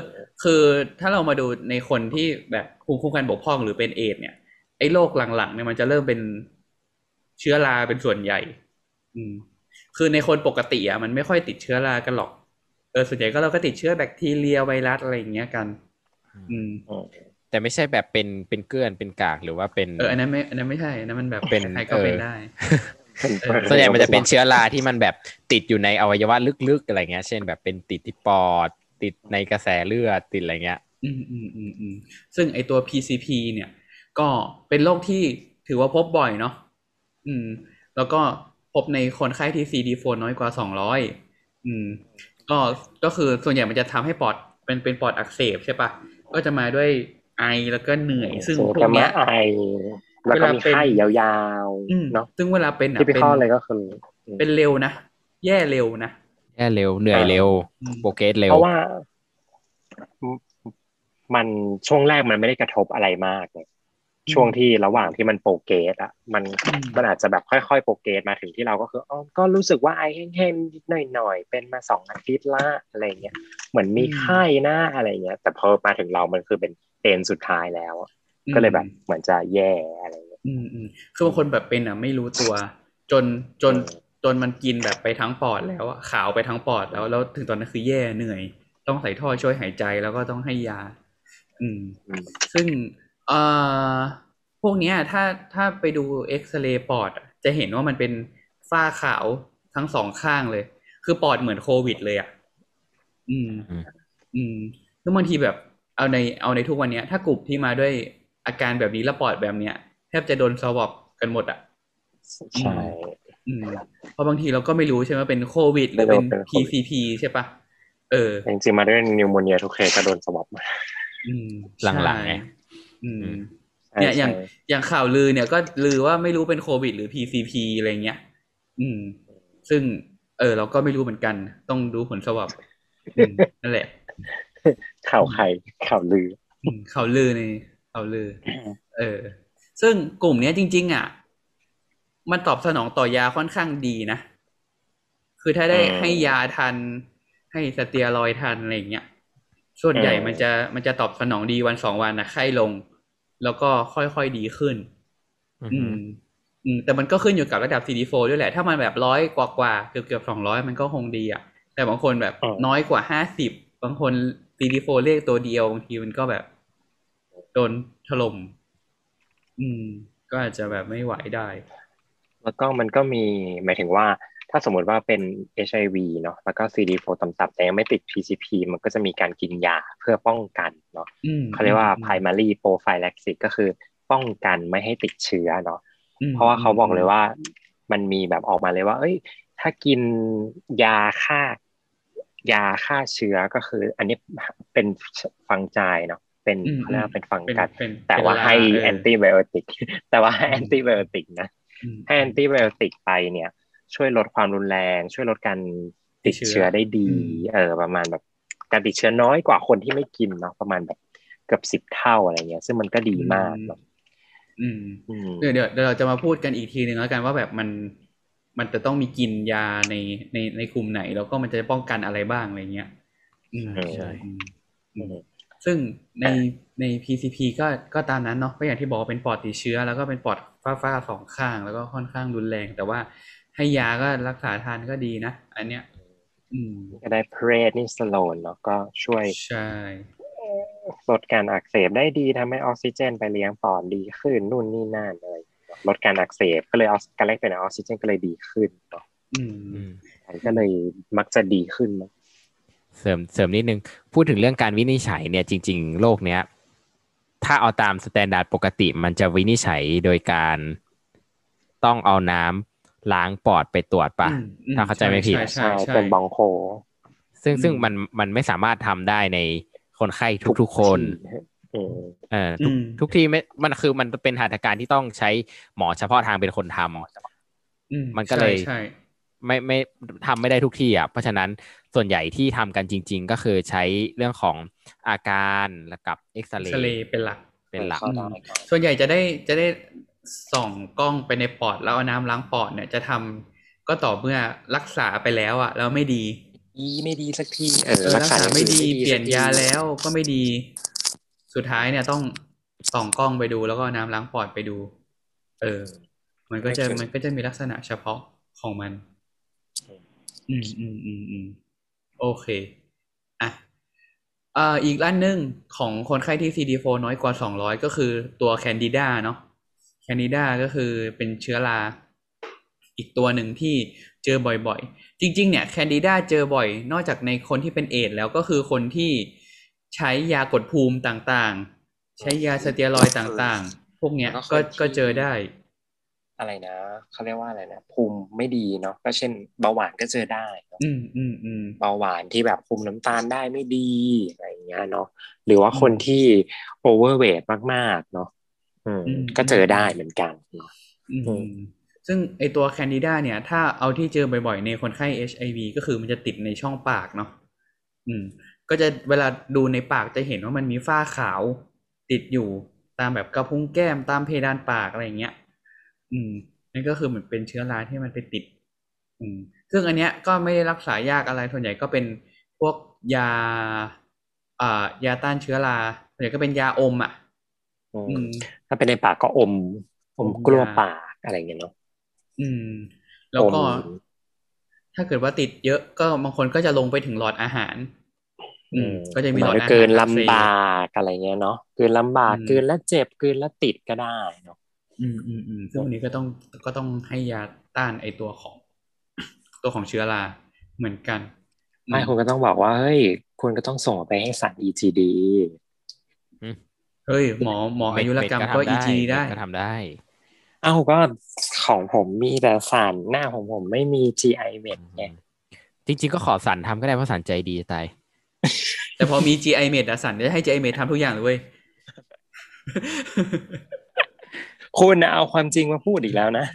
คือถ้าเรามาดูในคนที่แบบภูมิคุ้มกันบกพร่องหรือเป็นเอดส์เนี่ยไอ้โรคหลังๆเนี่ยมันจะเริ่มเป็นเชื้อราเป็นส่วนใหญ่ อืม คือในคนปกติอะมันไม่ค่อยติดเชื้อรากันหรอก เออส่วนใหญ่ก็เราก็ติดเชื้อแบคทีเรียไวรัสอะไรอย่างเงี้ยกัน อืม แต่ไม่ใช่แบบเป็นเป็นเกลื่อนเป็นกากหรือว่าเป็นเอออันนั้นไม่อันนั้นไม่ใช่อันนั้นมันแบบเป็นใครก็เป็นเออได้ส่วนใหญ่มันจะเป็นเชื้อราที่มันแบบติดอยู่ในอวัยวะลึกๆอะไรเงี้ย เช่นแบบเป็นติดที่ปอด ติดในกระแสเลือดติดอะไรเงี้ย อืมอืมอืมอืมซึ่งไอตัว PCP เนี่ย ก็เป็นโรคที่ถือว่าพบบ่อยเนาะอืม แล้วก็พบในคนไข้ที่ CD4 น้อยกว่า200อืม ก็ก็คือส่วนใหญ่มันจะทำให้ปอดเป็นเป็นปอดอักเสบใช่ปะก็จะมาด้วย ไอแล้วก็เหนื่อย ซึ่งพวจะกมาเนี้ยไอแล้วก็มีเวลาเป็นไข้ยาวอืมๆเนาะซึ่งเวลาเป็นอะที่พี่เป็นข้อเลยก็คือเป็นเร็วนะ แย่เร็วนะ แย่เร็ว เหนื่อยเร็วอืมโปรเกรสเร็ว เพราะว่า มันช่วงแรกมันไม่ได้กระทบอะไรมากเลยช่วงที่ระหว่างที่มันโปรเกรสอะ มันอืมมันอาจจะแบบค่อยๆโปรเกรสมาถึงที่เราก็คืออ๋อก็รู้สึกว่าไอแห้งๆนิดหน่อยๆเป็นมาสองอาทิตย์ละอะไรเงี้ยเหมือนมีไข้หน้าอะไรเงี้ยแต่พอมาถึงเรามันคือเป็น เตนสุดท้ายแล้วอะก็เลยแบบเหมือนจะแย่อะไรเงี้ยอืมอืมคือบางคนแบบเป็นอะไม่รู้ตัว จนจนเออจนมันกินแบบไปทั้งปอดแล้วอะขาวไปทั้งปอดแล้วแล้วถึงตอนนั้นคือแย่เหนื่อย ต้องใส่ท่อช่วยหายใจแล้วก็ต้องให้ยา อืมอืมซึ่งเอ่อพวกเนี้ย ถ้าถ้าไปดูเอ็กซเรย์ปอดอะจะเห็นว่ามันเป็นฝ้าขาวทั้งสองข้างเลย คือปอดเหมือนโควิดเลยอะ อืม อืมอืมแล้วบางทีแบบ เอาในเอาในทุกวันเนี้ยถ้ากลุ่มที่มาด้วยอาการแบบนี้และปอดแบบเนี้ยแทบจะโดนสวอปกันหมดอะใช่อืมเพราะบางทีเราก็ไม่รู้ใช่ไหมว่าเป็นโควิดหรือเป็นไม่รู้เป็นโควิด PCP ใช่ปะเออจริงๆมาด้วยนิวโมเนียทุกเคสก็โดนสวอปมาอืมหลังๆไงใช่อืมอืมเนี่ยอย่างใช่อย่างข่าวลือเนี่ยก็ลือว่าไม่รู้เป็นโควิด หรือ PCP อะไรเงี้ย อืม ซึ่ง เออ เราก็ไม่รู้เหมือนกัน ต้องดูผลสวอปอืมนั่นแหละ ข่าวใครข่าวลืออืมข่าวลือในข่าวลือ เออ ซึ่งกลุ่มเนี้ยจริง ๆ อะ มันตอบสนองต่อยาค่อนข้างดีนะ คือถ้าได้อืมให้ยาทัน ให้สเตียรอยด์ทันอะไรอย่างเงี้ยส่วนใหญ่อืมมันจะมันจะตอบสนองดีวันสองวันนะไข้ลง แล้วก็ค่อยๆดีขึ้น อืมอืมแต่มันก็ขึ้นอยู่กับระดับ CD4 ด้วยแหละ ถ้ามันแบบร้อยกว่ากว่าๆเกือบเกือบสองร้อยมันก็คงดีอะ แต่บางคนแบบอืมน้อยกว่าห้าสิบบางคน CD4 เลขตัวเดียวบางทีมันก็แบบ โดนถล่มอืม ก็อาจจะแบบไม่ไหวได้ แล้วก็มันก็มีหมายถึงว่า ถ้าสมมติว่าเป็น HIV เนาะแล้วก็ CD4 ต่ำๆแต่ยังไม่ติด PCP มันก็จะมีการกินยาเพื่อป้องกันเนาะอืมเขาเรียกว่าอืม primary prophylaxis ก็คือป้องกันไม่ให้ติดเชื้อเนาะอืมเพราะว่าเขาบอกเลยว่ามันมีแบบออกมาเลยว่า เอ้ย ถ้ากินยาฆ่า ยาฆ่าเชื้อก็คือ อันนี้เป็นฟังใจายเนาะเป็นอืมเขาเรียกว่าเป็นฟังเป็นกัดเป็นแต่ว่าให้เป็นลแอนติไบโอติกแต่ว่าให้แอนติไบโอติกนะอืมให้แอนติไบโอติกไปเนี่ย ช่วยลดความรุนแรง ช่วยลดการติดติดเชื้อเชื้อได้ดีอืมเออ ประมาณแบบการติดเชื้อน้อยกว่าคนที่ไม่กินเนาะประมาณแบบเกือบสิบเท่าอะไรเงี้ย ซึ่งมันก็ดีมากเนาะอืมอืมเดี๋ยวเดี๋ยวเดี๋ยวเราจะมาพูดกันอีกทีหนึ่งแล้วกันว่าแบบมัน มันจะต้องมีกินยาในในในกลุ่มไหน แล้วก็มันจะป้องกันอะไรบ้างอะไรเงี้ยอืมใช่อืมอืมซึ่งในใน PCP ก็ก็ตามนั้นเนาะก็อย่างที่บอกว่าเป็นปอดติดเชื้อ แล้วก็เป็นปอดฟ้าฟ้าๆสองข้าง แล้วก็ค่อนข้างรุนแรง แต่ว่าให้ยาก็รักษาทานก็ดีนะ อันเนี้ยอืมก็ได้ prednisolone เนาะก็ช่วยใช่ลดการอักเสบได้ดีทำให้ออกซิเจนไปเลี้ยงปอดดีขึ้นนู่นนี่นั่นอะไรอย่างเงี้ย ลดการอักเสบก็เลยเอาการแลกเปลี่ยนออกซิเจนก็เลยดีขึ้นเนาะอืมอืมมันก็เลยมักจะดีขึ้นเนาะเสริมเสริมนิดนึง พูดถึงเรื่องการวินิจฉัยเนี่ยจริง ๆ โรคเนี้ย ถ้าเอาตาม standard ปกติ มันจะวินิจฉัยโดยการต้องเอาน้ำล้างปอดไปตรวจปะอืมอืมถ้าเข้าใจไม่ผิดใช่ใช่ใช่เป็นบองโค ซึ่งซึ่งอืมมันมันไม่สามารถทำได้ในคนไข้ทุกๆคน อืมเออทุกอืมทุกที่ไม่มันคือมันเป็นหัตถการที่ต้องใช้หมอเฉพาะทางเป็นคนทำอืมันก็เลยใช่ใช่ไม่ไม่ทำไม่ได้ทุกที่อะเพราะฉะนั้นส่วนใหญ่ที่ทำกันจริง ๆ ก็คือใช้เรื่องของอาการแล้วกับเอ็กซเรทะเลย์เป็นหลักเป็นหลักเข้าได้ครับส่วนใหญ่จะได้จะได้ส่องกล้องไปในปอดแล้วเอาน้ำล้างปอดเนี่ยจะทำก็ต่อเมื่อรักษาไปแล้วอะแล้วไม่ดีอีไม่ดีสักทีเออเออรักษาไม่ดีอย่างอื่เปลี่ยนสักทียาแล้วก็ไม่ดี สุดท้ายเนี่ยต้องส่องกล้องไปดูแล้วก็เอาน้ำล้างปอดไปดู เออ มันก็จะมันก็จะมีลักษณะเฉพาะของมัน อืมอืมอืมอืมโอเคอะเอ่ออีกอันหนึ่งของคนไข้ที่ CD4 น้อยกว่า 200 ก็คือตัวแคนดิดาเนาะแคนดิดาก็คือเป็นเชื้อราอีกตัวหนึ่งที่เจอบ่อยๆ จริง ๆ เนี่ยแคนดิดาเจอบ่อย นอกจากในคนที่เป็นเอดส์แล้วก็คือคนที่ ใช้ยากดภูมิต่างๆ ใช้ยาสเตียรอยด์ต่างๆ พวกเนี้ยก็ก็เจอได้ อะไรนะเขาเรียกว่าอะไรนะภูมิไม่ดีเนาะก็เช่นเบาหวานก็เจอได้เนอะอืมอืมอืมเบาหวานที่แบบคุมน้ำตาลได้ไม่ดีอะไรอย่างเงี้ยเนาะหรือว่าคนที่โอเวอร์เวทมากๆ เนาะอืมอืมก็เจอได้เหมือนกันเนาะอืมอืมซึ่งไอตัวแคนดิดาเนี่ย ถ้าเอาที่เจอบ่อยๆ ในคนไข้ HIV ก็คือมันจะติดในช่องปากเนาะอืม ก็จะเวลาดูในปากจะเห็นว่ามันมีฝ้าขาวติดอยู่ตามแบบกระพุ้งแก้มตามเพดานปากอะไรอย่างเงี้ย อืมนั่นก็คือเหมือนเป็นเชื้อราที่มันไปติด อืม ซึ่งอันเนี้ยก็ไม่ได้รักษายากอะไรส่วนใหญ่ก็เป็นพวกยา อ่ายาต้านเชื้อราส่วนใหญ่ก็เป็นยาอมอะอืมอืมถ้าเป็นในปากก็อม อมอมกลัวยาปากอะไรอย่างเงี้ยเนาะอืม แล้วก็อมถ้าเกิดว่าติดเยอะก็บางคนก็จะลงไปถึงหลอดอาหารอืม ก็จะมีหลอดอาหารเกินอักเสลำบบากอะไรเงี้ยเนาะเกินลำบากอืมเกินแล้วเจ็บเกินแล้วติดก็ได้เนาะอืมอืมอืมซึ่งวันนี้ก็ต้องก็ต้องให้ยาต้านไอตัวของ ตัวของเชื้อราเหมือนกันไม่คุณก็ต้องบอกว่าเฮ้ยคุณก็ต้องส่งไปให้สัตว์ EGD เฮ้ยหมอหมออายุรกรรมก็เม็ด EG ได้เม็ก็ทำได้เอ้าก็ของผมมีแต่สันหน้าของผมไม่มี GI เม็ดไงจริงๆก็ขอสันทำก็ได้เพราะสันใจดีตาย แต่พอมี GI med อะสันจะให้ GI med ทำทุกอย่างเลยเว้ยคุณน่ะเอาความจริงมาพูดอีกแล้วนะ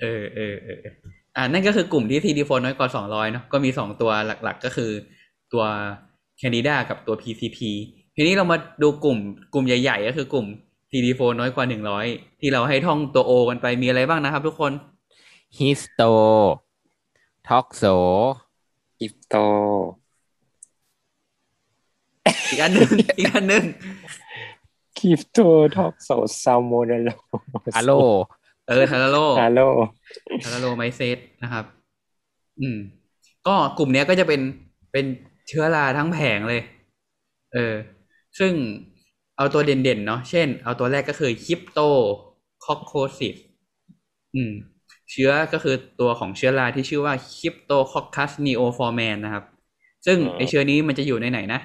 เออเออเอออ่านั่นก็คือกลุ่มที่ CD4 น้อยกว่า200เนาะก็มีสองตัวหลักๆ ก็คือตัว Candida กับตัว PCP ทีนี้เรามาดูกลุ่มกลุ่มใหญ่ๆ ก็คือกลุ่ม CD4 น้อยกว่า100ที่เราให้ท่องตัว O กันไปมีอะไรบ้างนะครับทุกคนฮิส โตท็อกโซกิฟโต อีกอันหนึ่งอีกอันหนึ่งกิฟโตท็อกโซซาโมเดโลอะโลเออทาราโลฮาโลทาราโลไมเซตนะครับ อืม ก็กลุ่มเนี้ยก็จะเป็นเป็นเชื้อราทั้งแผงเลย เออ ซึ่งเอาตัวเด่นๆเนาะ เช่น เอาตัวแรกก็คือคิปโตคอคโคซิสอืม เชื้อก็คือตัวของเชื้อราที่ชื่อว่า Cryptococcus neoformans นะครับ ซึ่งอืมไอเชื้อนี้มันจะอยู่ในไหนนะ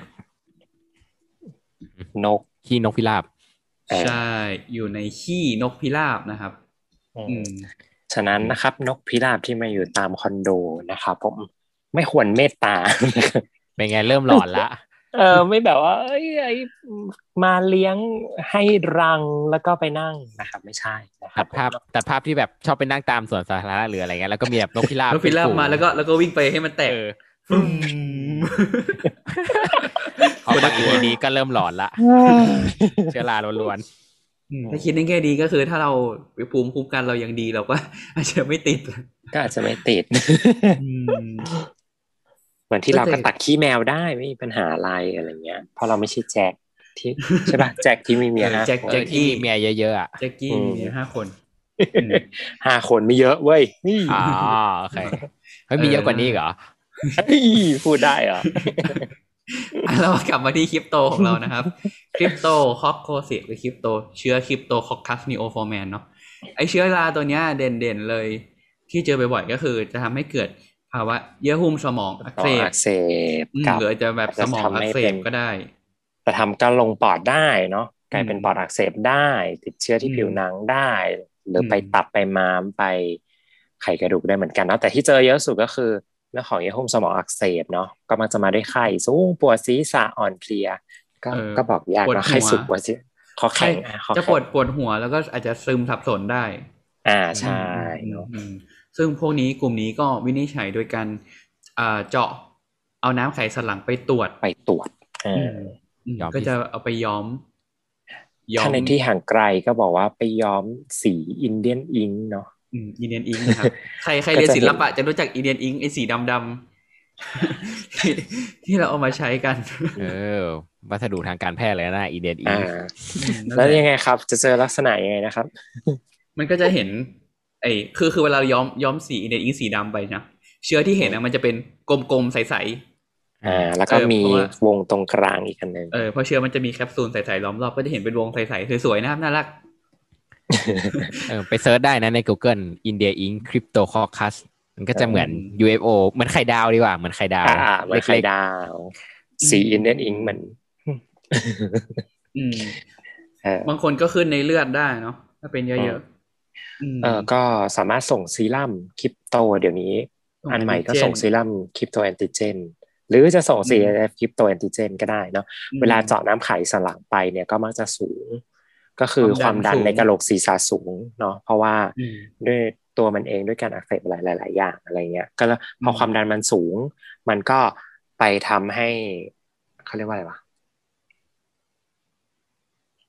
นกขี้นกพิราบเออใช่ อยู่ในขี้นกพิราบนะครับ อืมฉะนั้นนะครับ นกพิราบที่มาอยู่ตามคอนโดนะครับผมไม่ควรเมตตาเป็นไงเริ่มหลอนละ เออไม่แบบว่า เอ้ยไอมาเลี้ยงให้รังแล้วก็ไปนั่งนะครับ ไม่ใช่นะครัตับดภาพตัดภาพที่แบบชอบไปนั่งตามสวนสาธารณะหรืออะไรเงี้ยแล้วก็มีแบบนกพิราบนกพิราบเป็นฝูงมาแล้วก็แล้วก็วิ่งไปให้มันแตกเออฟึ่มพอฟังอีกดีๆก็เริ่มหลอนละเชื้อราล้วนอืมถ้าคิดในแง่ดีก็คือถ้าเราภูมิคุ้มกันเรายังดีเราก็อาจจะไม่ติด ก็อาจจะไม่ติดอืม เหมือนที่เราก็ก็แต่ตักขี้แมวได้ไม่มีปัญหาอะไรอะไรเงี้ยเพราะเราไม่ใช่แจ็คกี้ใช่ป่ะแจ็คที่มีเมียเออห้าแจ็คคนๆแจ็เออที่มีเมียเยอะๆอะแจ็คกี้อืมมีห้าคนอืมห้าคนไม่เยอะเว้ยนี่อ๋อโอเคเฮ้ยมีเยอะกว่านี้อีกเหรอเฮ้ยพูดได้เหรออะเรากลับมาที่คริปโตของเรานะครับ cryptococcosis หรือคริปโต เชื้อ Cryptococcus neoformans เนาะไอเชื้อราตัวเนี้ยเด่นๆเลย ที่เจอบ่อยๆก็คือจะทำให้เกิด ภาวะเยื่อหุ้มสมองอักต่อเสบอักเสบอืมกับหรืออาจจะแบบสมองอักเสจะทำให้เป็บนก็ได้แต่ทำการลงปอดได้เนาะกลายเป็นอืมปอดอักเสบได้ ติดเชื้อที่อืมผิวหนังได้ หรืออมไปตับไปม้ามไปไขกระดูกได้เหมือนกันเนาะแต่ที่เจอเยอะสุดก็คือเรื่องของเยื่อหุ้มสมองอักเสบเนาะก็มักจะมาด้วยไข้สูงปวดศีรษะอ่อนเพลียก็เออก็บอกยากปวดเนาะหัวไข้สูงปวดศีรคอใช่แข็งอะคอจะแข็ปวดงปวดหัวแล้วก็อาจจะซึมสับสนได้ อ่าใช่อืมเนาะอืม ซึ่งพวกนี้กลุ่มนี้ก็วินิจฉัยโดยการอ่าเจาะเอาน้ำไขสันหลังไปตรวจไปตรวจอ่าอืมอืมย้อมก็จะเอาไปย้อมถ้าในที่ห่างไกลก็บอกว่าไปย้อมสีอินเดียนอิงเนาะอินเดียนอิงนะครับ ใครใครก็เรียนจะศิเห็นลปะจะรู้จักอินเดียนอิงไอ้สีดำดๆที่ที่เราเอามาใช้กัน เออ วัสดุทางการแพทย์เลยนะอีเดนอีอ่าอืมนั่นแล้วหะยังไงครับ จะเจอลักษณะยังไงนะครับ มันก็จะเห็น ไอ้คือคือเวลาเราย้อมย้อมสีอินเดียนอิงสีดำไปนะเชื้อที่เห็นนะมันจะเป็นกลมๆใสอ่า แล้วก็เออมีเพราะว่าวงตรงกลางอีกอันหนึ่งๆเออเพราะเชื้อมันจะมีแคปซูลใสๆล้อมรอบก็จะเห็นเป็นวงใสๆสวยๆนะครับน่ารักเออไปเซิร์ชได้นะใน Google India Ink Cryptococcus มันก็จะเหมือน UFO เหมือนไข่ดาวดีกว่าเหมือนไข่ดาวอ่าเหมือนไข่เล็กดาวสีอินเดียนอิงเหมือนอืมเออบางคนก็ขึ้นในเลือดได้เนาะถ้าเป็นเยอะๆม เออก็สามารถส่งซีรั่มคริปโต เดี๋ยวนี้ส่งอันใหม่ก็ antigen ส่งซีรั่มคริปโตแอนติเจนหรือจะส่งอืม CRF คริปโตแอนติเจนก็ได้เนาะเวลาเจาะน้ำไขสันหลังไปเนี่ยก็มักจะสูง ก็คือคความมดัวาดันนสูงในกระโหลกศีรษะสูงเนาะเพราะว่าอืมด้วยตัวมันเองด้วยการอักเสบหลายหลายๆอย่างอะไรเงี้ยก็แล้วพออมความดันมันสูง มันก็ไปทำให้เขาเรียกว่าอะไรวะ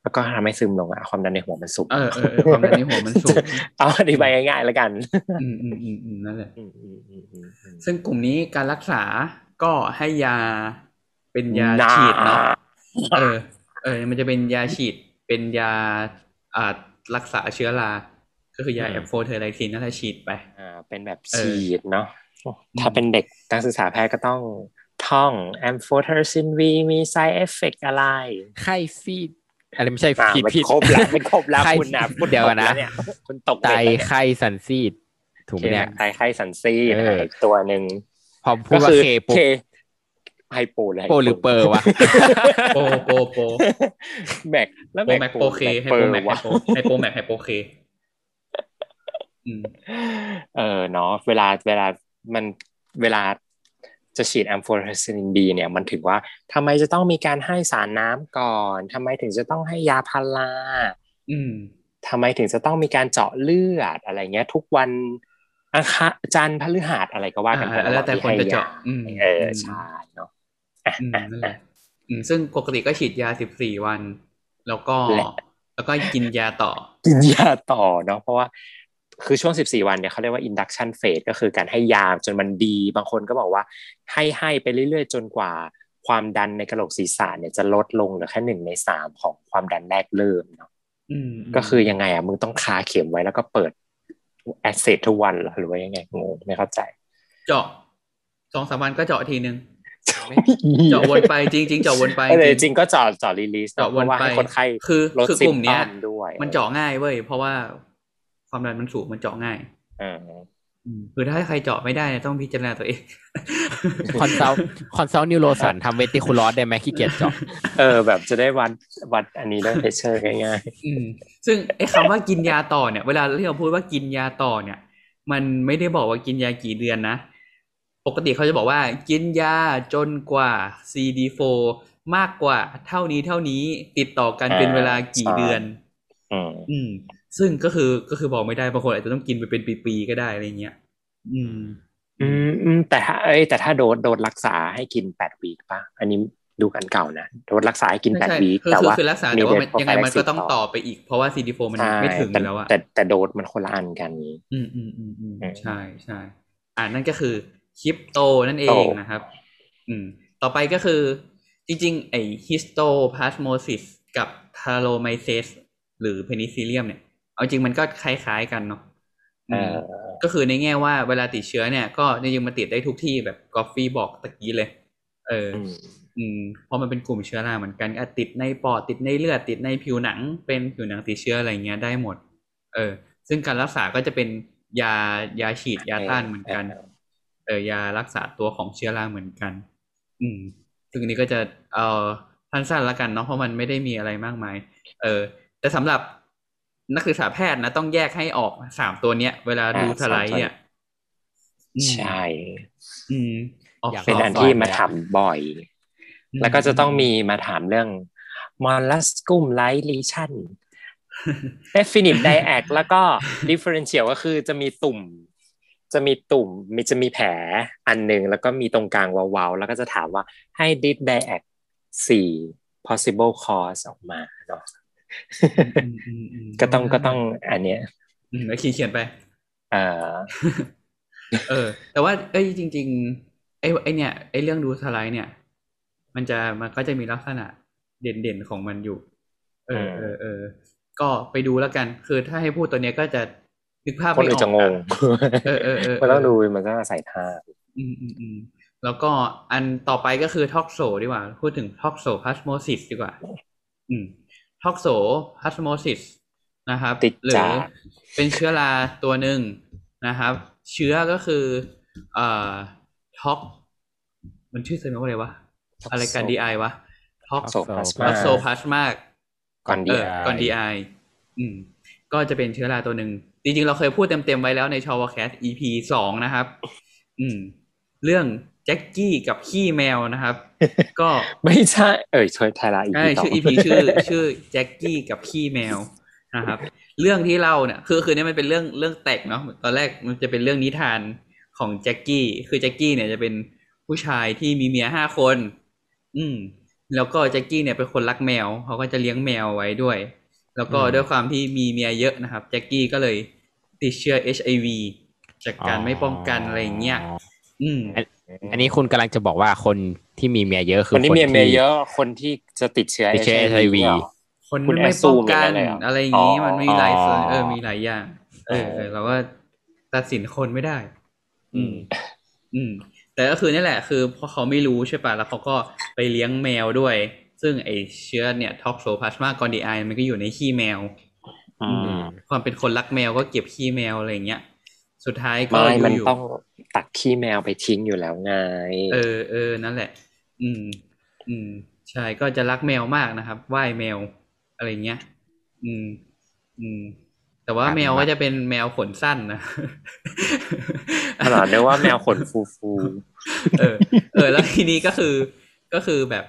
แล้วก็ทำให้ซึมลงอะความดันในหัวมันสูงเออเออเออความดันในหัวมันสูงเอาอธิบายง่ายๆแล้วกันอืมอืมอืมอืมนั่นแหละอืมอืมอืมอืมอืมซึ่งกลุ่มนี้การรักษาก็ให้ยาเป็นยาน่าฉีดเนาะเออ เออ มันจะเป็นยาฉีดเป็นยาอ่ารักษาเชื้อรา ก็คือยา amphotericin นั่นแหละฉีดไปอ่าเป็นแบบเออฉีดเนาะอืมถ้าเป็นเด็กนักศึกษาแพทย์ก็ต้องท่อง a m p h o t e r s i n V มี side effect อะไรๆไข้ซีด อะไรไม่ใช่อ่าผิดไม่ผิดครบแล้วไม่ครบแล้วไข้คุณนะคุณเดี๋ยวก่อนนะตกแล้วเยคุณตกไตเบ็ดแล้วเนี่ยไข้สั่นซีดถูกไหมเนี่ยไตไข้สั่นซีดเอออีกตัวหนึ่งพอพูดว่าเคปุ๊บไฮโปเลยโปรหรือเปอร์วะโปรโปรโปรแม็กแล้วโปรแม็กโปรเคไฮโปแม็กไฮวะโปไฮโปแม็กไฮโปเคอืมเออเนาะเวลาเวลามันเวลา จะฉีดแอมโฟเทอร์ซินบีเนี่ยมันถึงว่าทำไมจะต้องมีการให้สารน้ำก่อนทำไมถึงจะต้องให้ยาพาราอืมทำไมถึงจะต้องมีการเจาะเลือดอะไรเงี้ย ทุกวันอังคารจันทร์พฤหัสอะไรก็ว่ากันไปอ่าแล้วแต่คนจะเจาะอืมเออใช่เนาะอะอืมอะนั่นแหละอืมซึ่งปกติก็ฉีดยาสิบสี่วัน แล้วก็และแล้วก็กินยาต่อ กินยาต่อเนาะเพราะว่า คือช่วง 14 วันเนี่ยเขาเรียกว่า induction phase ก็คือการให้ยาจนมันดี บางคนก็บอกว่าให้ให้ไปเรื่อยๆ จนกว่าความดันในกระโหลกศีรษะเนี่ยจะลดลงเหลือแค่หนึ่งในสามของความดันแรกเริ่มเนาะอืมก็คือยังไงอะมึงต้องคาเข็มไว้แล้วก็เปิดแอสเซททุกวันเหรอหรือว่ายังไงงงไม่เข้าใจ เจาะสองสามวันก็เจาะทีนึงเจาะวนไปจริงจริงๆเจาะวนไปเออจริงก็เจาะเจาะรีลีสเจาะวนว่าไปให้คนไข้คือลดคือซิกมลุ่มเนี้ตอยมด้วยมันเจาะง่ายเว้ยเพราะว่า ความดันมันสูงมันเจาะง่ายเอออืมคือถ้าใครเจาะไม่ได้เนี่ยต้องพิจารณาตัวเองคอนซัลคอนซัลนิวโรสันทำเวติคูลอสได้ไหมขี้เกียจเจาะเออ แบบจะได้วัดวัดอันนี้ได้ pressure ง่ายอืมซึ่งไอ้คำว่ากินยาต่อเนี่ย เวลาที่เราพูดว่ากินยาต่อเนี่ย มันไม่ได้บอกว่ากินยากี่เดือนนะ ปกติเขาจะบอกว่า กินยาจนกว่า CD4 มากกว่าเท่านี้เท่านี้ติดต่อกันเป็นเวลากี่เดือนๆอืมอืม ซึ่งก็คือก็คือบอกไม่ได้บางคนอาจจะต้องกินไปเป็นปีๆก็ได้อะไรเงี้ย อืม อืมอืมแต่ถ้าเอ้ยแต่ถ้า dose dose รักษาให้กินแปด week ป่ะอันนี้ดูกันเก่านะโดสรักษาให้กินไม่แปดใช่ week คือแต่คือว่าคือรักษาแต่ว่ามัน dose ยังไงมันก็ต้อง prophylaxis ต่อไปอีก เพราะว่า CD4 มันใช่ไม่ถึงอแต่ยู่แล้วอะแต่แต่โดสมันคนละอันกันนี้อืมอืมอืมอืมอืมใช่ใช่อ่านั่นก็คือคริปโตนั่นเองโตนะครับ อืม ต่อไปก็คือ จริงๆ ไอ histoplasmosis กับ Talaromyces หรือ Penicillium เนี่ย เอาจริงมันก็คล้ายๆกันเนาะเออืมอก็คือในแง่ว่าเวลาติดเชื้อเนี่ย ก็จริงๆมันติดได้ทุกที่แบบกอฟฟี่บอกตะกี้เลย เออ อืมอืมเพราะมันเป็นกลุ่มเชื้อราเหมือนกันอาจติดในปอดติดในเลือดติดในผิวหนัง เป็นผิวหนังติดเชื้ออะไรเงี้ยได้หมด เออ ซึ่งการรักษาก็จะเป็นยายาฉีดยาต้านเหมือนกัน เออยารักษาตัวของเชื้อราเหมือนกัน อืมซึ่งอันนี้ก็จะเอ่อสั้นๆแล้วกันเนาะเพราะมันไม่ได้มีอะไรมากมาย เออ แต่สำหรับ นักศึกษาแพทย์นะต้องแยกให้ออกสามตัวเนี้ย เวลาดูอ่าสไลด์เนี่ยอืมใช่อืมออกอยากเป็นลงอันที่ซอยมาไปอะถามบ่อย แล้วก็จะต้องมีมาถามเรื่องมอลลัสกุมไลท์ลีชัน definite diac แล้วก็ differential ก็คือจะมีตุ่ม จะมีตุ่มมีจะมีแผลอันหนึ่งแล้วก็มีตรงกลางวาวๆ แล้วก็จะถามว่าให้ dit diac สี่ possible cause ออกมาเนาะอืมอืมอืม ก็ต้องก็ต้องอันเนี้ยอืมแล้วเขียนเขียนไปเอ่อเออ แต่ว่าเอ้ยจริง ๆ ไอ้ไอ้เนี่ยไอ้เรื่องดูสไลด์เนี่ย มันจะมันก็จะมีลักษณะเด่นๆของมันอยู่ เออเออเออก็ไปดูแล้วกัน คือถ้าให้พูดตัวเนี้ยก็จะนึกภาพคนไม่ออื่อนกจะงงเออเออเออมันต้องดูมันต้องอาศัยท่าอืมอืมอืมแล้วก็อันต่อไปก็คือท็อกโซดีกว่า พูดถึงท็อกโซพลาสโมซิสดีกว่า อืม toxoplasmosis นะครับติดหรือจะเป็นเชื้อราตัวหนึ่งนะครับ เชื้อก็คือเอ่อ tox มันชื่อเซนว่าอะไรวะ อะไร gondii วะ toxoplasma toxoplasma gondii เออ gondii อืมก็จะเป็นเชื้อราตัวหนึ่ง จริงๆ เราเคยพูดเต็มๆ ไว้แล้วในชอวอแคสต์ EP สองนะครับ อืม เรื่อง แจ็คกี้กับขี้แมวนะครับ ก็ไม่ใช่เอ่ยช่วยไทยละอีกใช่ชื่อ EP ชื่อ ชื่อแจ็คกี้กับขี้แมวนะครับ เรื่องที่เล่าเนี่ยคือคือเนี่ยมันเป็นเรื่องเรื่องแตกเนาะตอนแรกมันจะเป็นเรื่องนิทานของแจ็คกี้คือแจ็คกี้เนี่ยจะเป็นผู้ชายที่มีเมียห้าคน อืม แล้วก็แจ็คกี้เนี่ยเป็นคนรักแมวเขาก็จะเลี้ยงแมวไว้ด้วย แล้วก็อืมด้วยความที่มีเมียเยอะนะครับแจ็คกี้ก็เลยติดเชื้อ HIV จากการไม่ป้องกันอะไรอย่างเงี้ยอืม อันนี้คุณกำลังจะบอกว่าคนที่มีเมียเยอะคือคนที่มีเมียที่เยอะคนที่จะติดเชื้อติดเชื้อ HIV เหรอคนคุณไม่ป้อง assume กันอย่างนั้นเลยเหรอออะไรอย่างงี้อ๋อมันมีหลายส่วนอ๋อเออมีหลายอย่างเออเออเราก็ตัดสินคนไม่ได้ อืม อืม แต่ก็คือนี่แหละ คือพอเขาไม่รู้ใช่ป่ะแล้วเขาก็ไปเลี้ยงแมวด้วย ซึ่งไอเชื้อเนี่ยท็อกโซพลาสมากอนดีไอมันก็อยู่ในขี้แมวอืมความเป็นคนรักแมวก็เก็บขี้แมวอะไรอย่างเงี้ย สุดท้ายก็ไม่มันอยู่ต้อง ตักขี้แมวไปทิ้งอยู่แล้วไง เออเออนั่นแหละ อืม อืม ใช่ก็จะรักแมวมากนะครับไหว้แมวอะไรเงี้ย อืม อืม แต่ว่าครับแมวก็จะเป็นแมวขนสั้นนะขนาดเรียกว่าแมวขนฟูฟูเออ เออ แล้วทีนี้ก็คือ ก็คือแบบ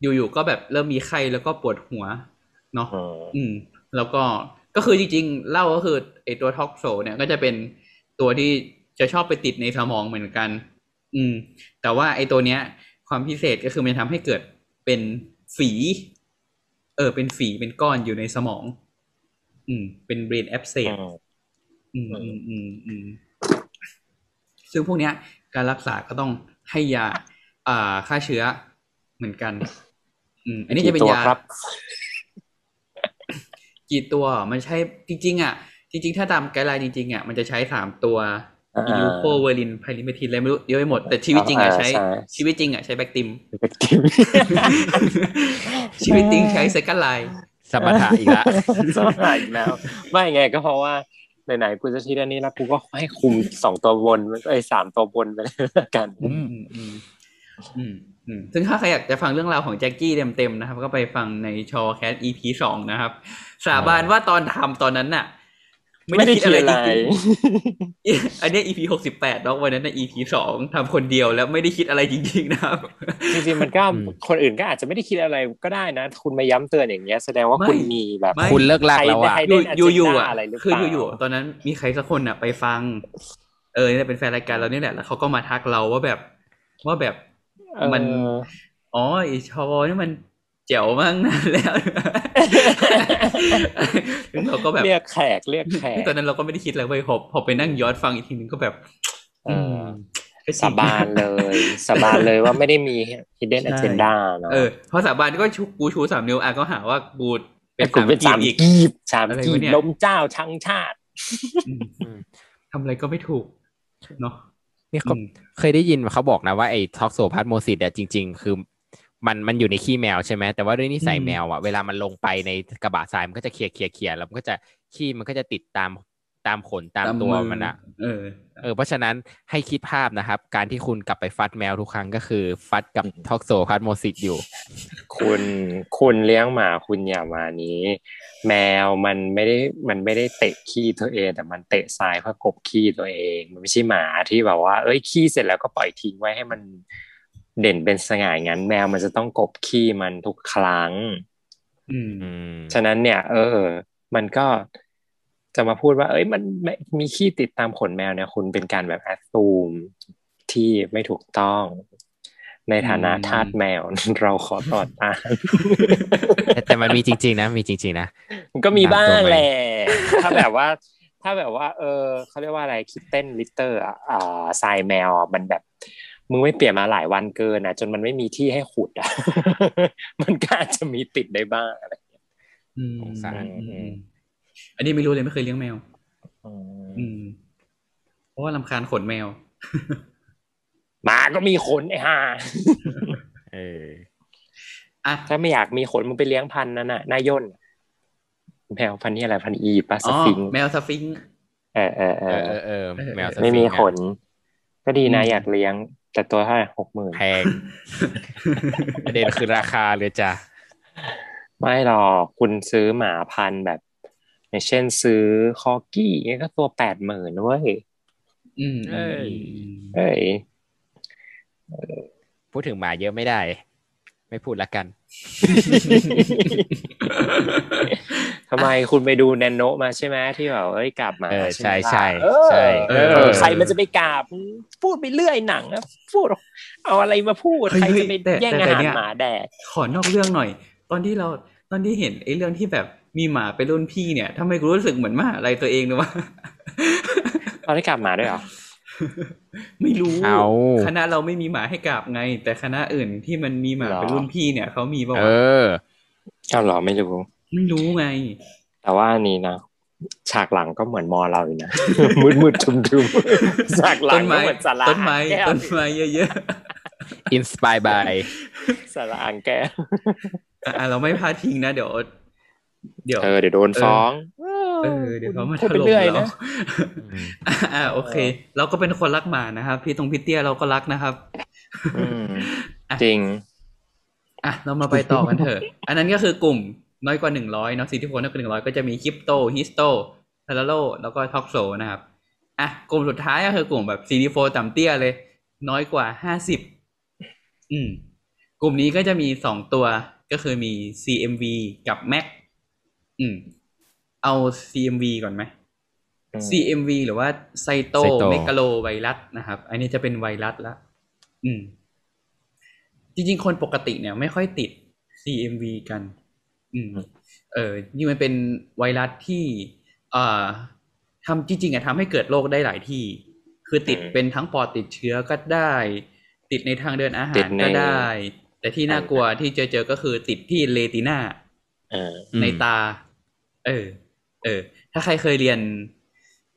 อยู่ๆก็แบบเริ่มมีไข้แล้วก็ปวดหัว เนาะๆอืมอืม แล้วก็ ก็คือจริงๆเล่าก็คือไอตัวท็อกโซเนี่ยก็จะเป็นตัวที่ จะชอบไปติดในสมองเหมือนกัน อืม แต่ว่าไอตัวเนี้ย ความพิเศษก็คือมันทำให้เกิดเป็นฝี เออ เป็นฝีเป็นก้อนอยู่ในสมอง อืม เป็น brain abscess อืมอืมอืมอืมอืมซึ่งพวกเนี้ย การรักษาก็ต้องให้ยา อ่าฆ่าเชื้อเหมือนกัน อืม อันนี้จะเป็นกี่ตัวยาครับกี่ตัวมันใช้จริง ๆ อะ จริง ๆ ถ้าตาม guideline จริง ๆ อะ มันจะใช้สามตัว อ่าอิ leucovorin pyrimethamine อะไรไม่รู้เยอะไปหมด แต่ชีวิตจริงอะอ่าใช้ใช่ชีวิตจริงอะใช้ Bactrim เป็นกิม ชีวิตจริงใช้ second line สมถะอีกละสมัยอีกแล้ว ไม่ไงก็เพราะว่าไหนๆกูจะทีอันนี้แล้วกูก็ให้คุมสองตัวบนไอ้ยสามตัวบนไปเลยละกันอืมอืมอืมอืมอืมซึ่งถ้าใครอยากจะฟังเรื่องราวของแจ็คกี้เต็มๆนะครับ ก็ไปฟังในชอแคส EP สองนะครับ สาบานว่าตอนทำตอนนั้นน่ะ ไม่ได้คิดอะไรจริงๆอันเนี้ย EP หกสิบแปดเนาะวันนั้นน่ะ EP สองทำคนเดียวแล้วไม่ได้คิดอะไรจริง ๆ นะครับ จริงๆมันก็อืมคนอื่นก็อาจจะไม่ได้คิดอะไรก็ได้นะ คุณมาย้ำเตือนอย่างเงี้ยแสดงว่าไม่คุณมีแบบไม่คุณเลิกลากแล้วอะใครอยู่ agenda อยู่อยู่อะอะไรหรือเปล่าคืออยู่อยู่ๆตอนนั้นมีใครสักคนอะไปฟัง เออเนี่ยเป็นแฟนรายการเราเนี่ยแหละแล้วเขาก็มาทักเราว่าแบบว่าแบบมันเอออ๋อไอชอนี่มันแจ๋วมากนานแล้วซึ่งเราก็แบบเรียกแขกเรียกแขกตอนนั้นเราก็ไม่ได้คิดอะไรเว้ยพอพอไปนั่งย้อนฟังอีกทีนึงก็แบบเออก็จริงสาบานเลยสาบานเลยว่าไม่ได้มี hidden ใช่ agenda เนาะเออพอสาบานก็ชูกูชูสามนิ้วอะก็หาว่ากูเป็นคุณเป็นสาสามมกีบอีกกีบสามอะไรกีวะบเนี่ยลมเจ้าชังชาติอืมทำอะไรก็ไม่ถูกเนาะนี่เขาอืมเคยได้ยินเขาบอกนะว่าไอ้ toxoplasmosis เนี่ยจริง ๆ คือ มันมันอยู่ในขี้แมวใช่ไหมแต่ว่าด้วยนิสัยแมวอะเวลามันลงไปในกระบะทรายมันก็จะเคลียร์เคลียร์เคลียร์แล้วมันก็จะขี้มันก็จะติดตามตามขนตามตัวมืมันอะเออเออเพราะฉะนั้นให้คิดภาพนะครับ การที่คุณกลับไปฟัดแมวทุกครั้งก็คือ ฟัดกับ toxoplasmosis อยู่ คุณคุณเลี้ยงหมาคุณอย่ามานี้ แมวมันไม่ได้มันไม่ได้เตะขี้ตัวเอง แต่มันเตะทรายเพื่อกบขี้ตัวเอง มันไม่ใช่หมาที่แบบว่า เอ้ยขี้เสร็จแล้วก็ปล่อยทิ้งไว้ให้มัน เด่นเป็นสง่าอย่างนั้น แมวมันจะต้องกบขี้มันทุกครั้งอืมอืมฉะนั้นเนี่ย เออ มันก็จะมาพูดว่า เอ้ย มันไม่มีขี้ติดตามขนแมวเนี่ย คุณเป็นการแบบแอดซูมที่ไม่ถูกต้อง ในฐานะอืมทาสแมว เราขอต่อต้านแต่แต่มันมีจริง ๆ นะ มีจริง ๆ นะ มันก็มีบ้าตามงตัวไหมแหละถ้าแบบว่า ถ้าแบบว่า เออเขาเรียกว่าอะไรคิดเต้นลิตเตอร์ อะอ่าทรายแมวอะมันแบบ มึงไม่เปลี่ยนมาหลายวันเกินอะ จนมันไม่มีที่ให้ขุดอะมันก็อาจจะมีติดได้บ้างอะไรอย่างเงี้ยอืมสงสารอืมอืมอันนี้ไม่รู้เลยไม่เคยเลี้ยงแมวอืมเพราะว่าลำคาญขนแมวหมาก็มีขนไอ้ห่าเอออะถ้าไม่อยากมีขนมึงไปเลี้ยงพันธุ์นั่นน่ะนายย่นแมวพันธุ์นี้อะไรพันธุ์อีปะสอ๋อฟิงค์แมวสฟิงค์เออเออเอเอออเออเออแมวสไม่มีฟิงค์ขอะนก็ดีนะอืมอยากเลี้ยง แต่ตัวเท่าไหร่หกหมื่นแพงประเด็นคือราคาเลยจ้ะ ไม่หรอกคุณซื้อหมาพันธุ์แบบอย่างเช่นซื้อคอกี้เนี่ยก็ตัวแปดหมื่นเว้ยอืมเอ้ยเฮ้ยพูดถึงหมาเยอะไม่ได้ ไม่พูดละกัน ทำไมคุณไปดูแนนโนมาใช่ไหมที่แบบเอ้ยกลับมาเออไหมล่ะใช่เออใช่เอเอออใครมันจะไปกราบพูดไปเรื่อยหนังนะพูดเอาอะไรมาพูดเฮ้ยใครจะไปแต่แย่งแต่อาแต่หารเนี่ยหมาแดกขอนอกเรื่องหน่อย ตอนที่เราตอนที่เห็นไอ้เรื่องที่แบบมีหมาเป็นรุ่นพี่เนี่ยทำไมกูรู้สึกเหมือนมหาอะไรตัวเองเลยวะตอนได้กลับมาด้วยเหรอ ไม่รู้เอาคณะเราไม่มีหมาให้กราบไง แต่คณะอื่นที่มันมีหมาหรอเป็นรุ่นพี่เนี่ยเขามีป่าเอวะอเอาเหรอไม่รู้ ไม่รู้ไง แต่ว่าอันนี้นะฉากหลังก็เหมือนมอเราอยู่นะมืดมืดๆทุมทุมๆฉากหลัต้งนก็ไม้เหมือนสาระต้นไม้แก้วต้นไม้เยอะอินสปายบายสาระอ่างแก้วๆอะเราไม่พลาดทิ้งนะเดี๋ยว เดี๋ยวเออเดี๋ยวโดนฟ้อง เออเดี๋ยวเขามาพูดถไปล่มเรื่อยเรานะอ่าโอเค เราก็เป็นคนรักหมานะครับ พี่ตรงพี่เตี้ยเราก็รักนะครับอืมอะจริง อะ เรามาไปต่อกันเถอะ อันนั้นก็คือกลุ่มน้อยกว่าหนึ่งร้อยเนาะสิทธิพลน้อยกว่าหนึ่งร้อยก็จะมีคริปโตฮิสโตทาราโลแล้วก็ toxo นะครับ อะ กลุ่มสุดท้ายก็คือกลุ่มแบบ CD4 ต่ำเตี้ยเลย น้อยกว่าห้าสิบอืม กลุ่มนี้ก็จะมีสองตัวก็คือมี CMV กับ MAC อืม เอา CMV ก่อนไหมอืม CMV หรือว่า cyto cytomegalovirus นะครับ อันนี้จะเป็นไวรัสละอืม จริงๆ คนปกติเนี่ย ไม่ค่อยติด CMV กัน อืม เออนี่มันเป็นไวรัสที่เอ่อทำจริงๆอะทำให้เกิดโรคได้หลายที่ คือติดอืมเป็นทั้งปอดติดเชื้อก็ได้ ติดในทางเดินอาหาติรดในก็ได้ แต่ที่น่ากลัวที่เจอเจอก็คือติดที่เลติน่าเอออืมในตา เออ เออ ถ้าใครเคยเรียน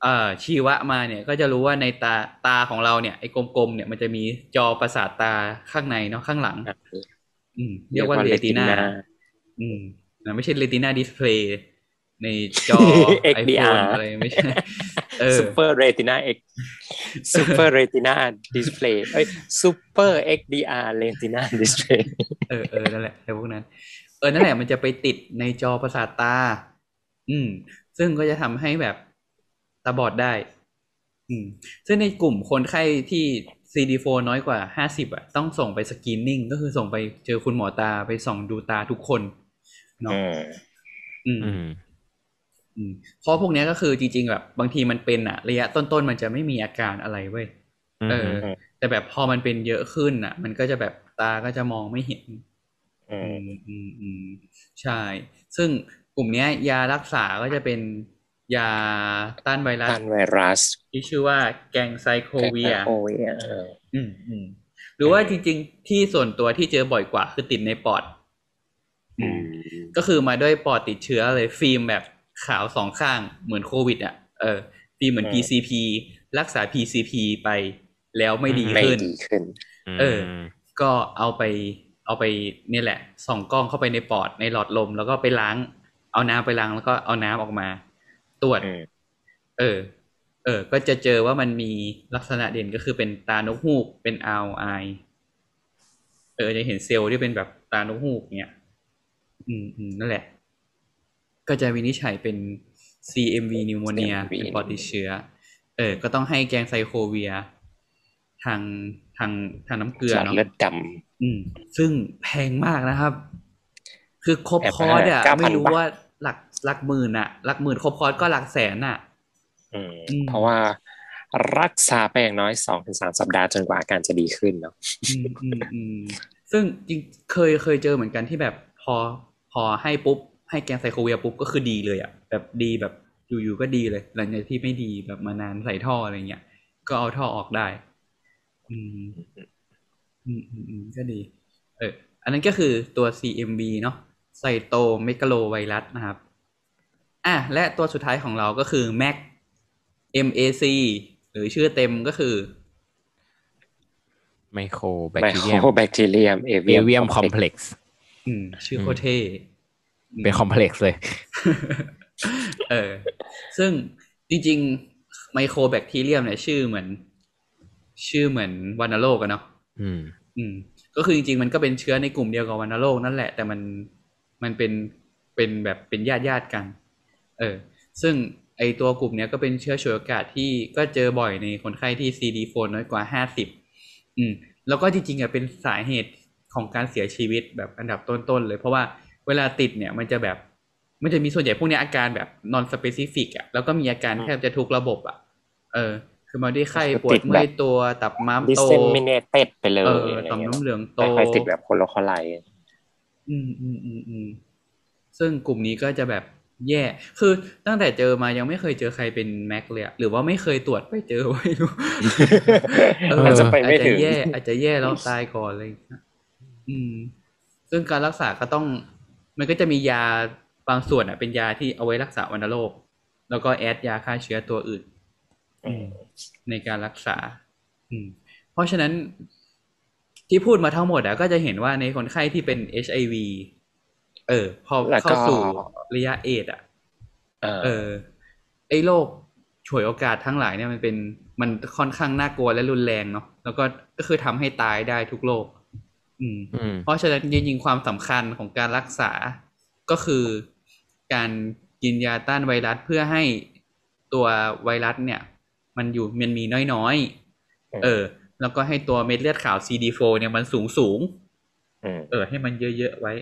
เอ่อชีวะมาเนี่ย ก็จะรู้ว่าในตาตาของเราเนี่ยไอ้กลมๆเนี่ยมันจะมีจอประสาทตาข้างในเนาะข้างหลังอืมเรียกว่าเรตินาอืมนะไม่ใช่เรตินาดิสเพลย์ในจอ XDR iPhone อะไรไม่ใช่เออ Super Retina X Super Retina Display เอ้ย Super XDR Retina Display เออเออนั่นแหละไอ้พวกนั้น เออนั่นแหละมันจะไปติดในจอประสาทตา อืม ซึ่งก็จะทำให้แบบตาบอดได้ อืม ซึ่งในกลุ่มคนไข้ที่ CD4 น้อยกว่าห้าสิบอะ ต้องส่งไปสกรีนนิ่ง ก็คือส่งไปเจอคุณหมอตาไปส่องดูตาทุกคนเนาะอืม อืมอืมอืมเพราะพวกเนี้ยก็คือจริง ๆ แบบ บางทีมันเป็นอะระยะต้นๆ มันจะไม่มีอาการอะไรเว้ยเอออืมแต่แบบพอมันเป็นเยอะขึ้นอะมันก็จะแบบตาก็จะมองไม่เห็น อือืมมอืมอืมใช่ ซึ่ง กลุ่มเนี้ยยารักษาก็จะเป็นยาต้านไวรัสต้านไวรัส ที่ชื่อว่า ganciclovir เอออืมอืมหรือว่าจริง ๆ ที่ส่วนตัวที่เจอบ่อยกว่าคือติดในปอดอืมก็คือมาด้วยปอดติดเชื้อเลยฟิล์มแบบขาวสองข้างเหมือนโควิดอะเออฟิล์มเหมือน PCP รักษา PCP ไปแล้วไม่ดีไม่ขึ้นดีขึ้น เออ ก็เอาไป เอาไปเนี่ยแหละ ส่องกล้องเข้าไปในปอดในหลอดลมแล้วก็ไปล้าง เอาน้ำไปล้างแล้วก็เอาน้ำออกมา ตรวจอืมเออ เออ ก็จะเจอว่ามันมีลักษณะเด่นก็คือเป็นตานกฮูก เป็นอาวไอเออจะเห็นเซลล์ที่เป็นแบบตานกฮูกเนี่ย อืมอืมนั่นแหละ ก็จะวินิจฉัยเป็น CMV นิวโมเนีย CMV เป็นปอดติดเชื้อ เออ ก็ต้องให้แกงไซโคเวีย ทางทางทางน้ำเกลือหลอดเนาะเลือดดอืม ซึ่งแพงมากนะครับ คือครบแพงมากคอร์สอะ9,000ไม่รู้บาทว่า หลักหลักหมื่นอะหลักหมื่นครบคอร์สก็หลักแสนอะำอืมอืมเพราะว่ารักษาไปอย่างน้อยสองถึงสามสัปดาห์จนกว่าอาการจะดีขึ้นเนาะอืมอืมอืมซึ่งจริงเคยเคยเจอเหมือนกันที่แบบพอพอให้ปุ๊บ ให้แกงไซโคเวียปุ๊บก็คือดีเลยอะแบบดีแบบอยู่ๆก็ดีเลย หลังจากที่ไม่ดีแบบมานานใส่ท่ออะไรเงี้ยก็เอาท่อออกได้ อืม อืมอืมอืมก็ดี เออ อันนั้นก็คือตัว CMV เนาะ cytomegalovirus นะครับอะและตัวสุดท้ายของเราก็คือ MAC MAC หรือชื่อเต็มก็คือไมโครแบคไมทีโคเรียมรแบคทีเรียมเอเอเวียมคอมเพล็กซ์อืมชื่อโคตรเท่เป็น complex เลย เออ ซึ่งจริงๆ ไมโครแบคทีเรียมเนี่ยชื่อเหมือน ชื่อเหมือนวัณโรคอะเนาะอืม อืม ก็คือจริงๆ มันก็เป็นเชื้อในกลุ่มเดียวกับวัณโรคนั่นแหละ แต่มัน มันเป็นเป็นแบบเป็นญาติญาติๆกัน เออ ซึ่งไอตัวกลุ่มเนี้ยก็เป็นเชื้อฉวยโอกาสที่ก็เจอบ่อยในคนไข้ที่ CD4 น้อยกว่าห้าสิบอืม แล้วก็จริงๆอะเป็นสาเหตุของการเสียชีวิตแบบอันดับต้นๆเลย เพราะว่าเวลาติดเนี่ยมันจะแบบมันจะมีส่วนใหญ่พวกเนี้ยอาการแบบ non specific อะแล้วก็มีอาการแทบจะทุกระบบอะ เออ คือมาด้วยไข้ปวดเมื่อยตัวตับม้ามโต disseminated ไปเลยเอออะไรต่อมเงี้ยน้ำเหลืองโตไม่ค่อยติดแบบ local localized อืมอืมอืมอืมซึ่งกลุ่มนี้ก็จะแบบแย่ คือตั้งแต่เจอมายังไม่เคยเจอใครเป็น MAC เลยอะหรือว่าไม่เคยตรวจไปเจอไม่รู้อาจจะไปไม่ถึงอาจจะแย่ อาจจะแย่แล้วตายก่อนอะไรอย่างเลยอืม ซึ่งการรักษาก็ต้อง มันก็จะมียาบางส่วนอะเป็นยาที่เอาไว้รักษาวัณโรค แล้วก็แอดยาฆ่าเชื้อตัวอื่นอืมในการรักษา อืม เพราะฉะนั้น ที่พูดมาทั้งหมดอะก็จะเห็นว่าในคนไข้ที่เป็น HIV เออ พอแล้วก็เข้าสู่ระยะเอดส์อะเออเออ ไอ้โรคฉวยโอกาสทั้งหลายเนี่ยมันเป็นมันค่อนข้างน่ากลัวและรุนแรงเนาะแล้วก็ก็คือทำให้ตายได้ทุกโรคอืมอืม เพราะฉะนั้นจริงๆความสำคัญของการรักษาก็คือการกินยาต้านไวรัสเพื่อให้ตัวไวรัสเนี่ย มันอยู่มันมีน้อยๆเออ แล้วก็ให้ตัวเม็ดเลือดขาว CD4 เนี่ยมันสูงสูงๆอืมเออ ให้มันเยอะๆไว้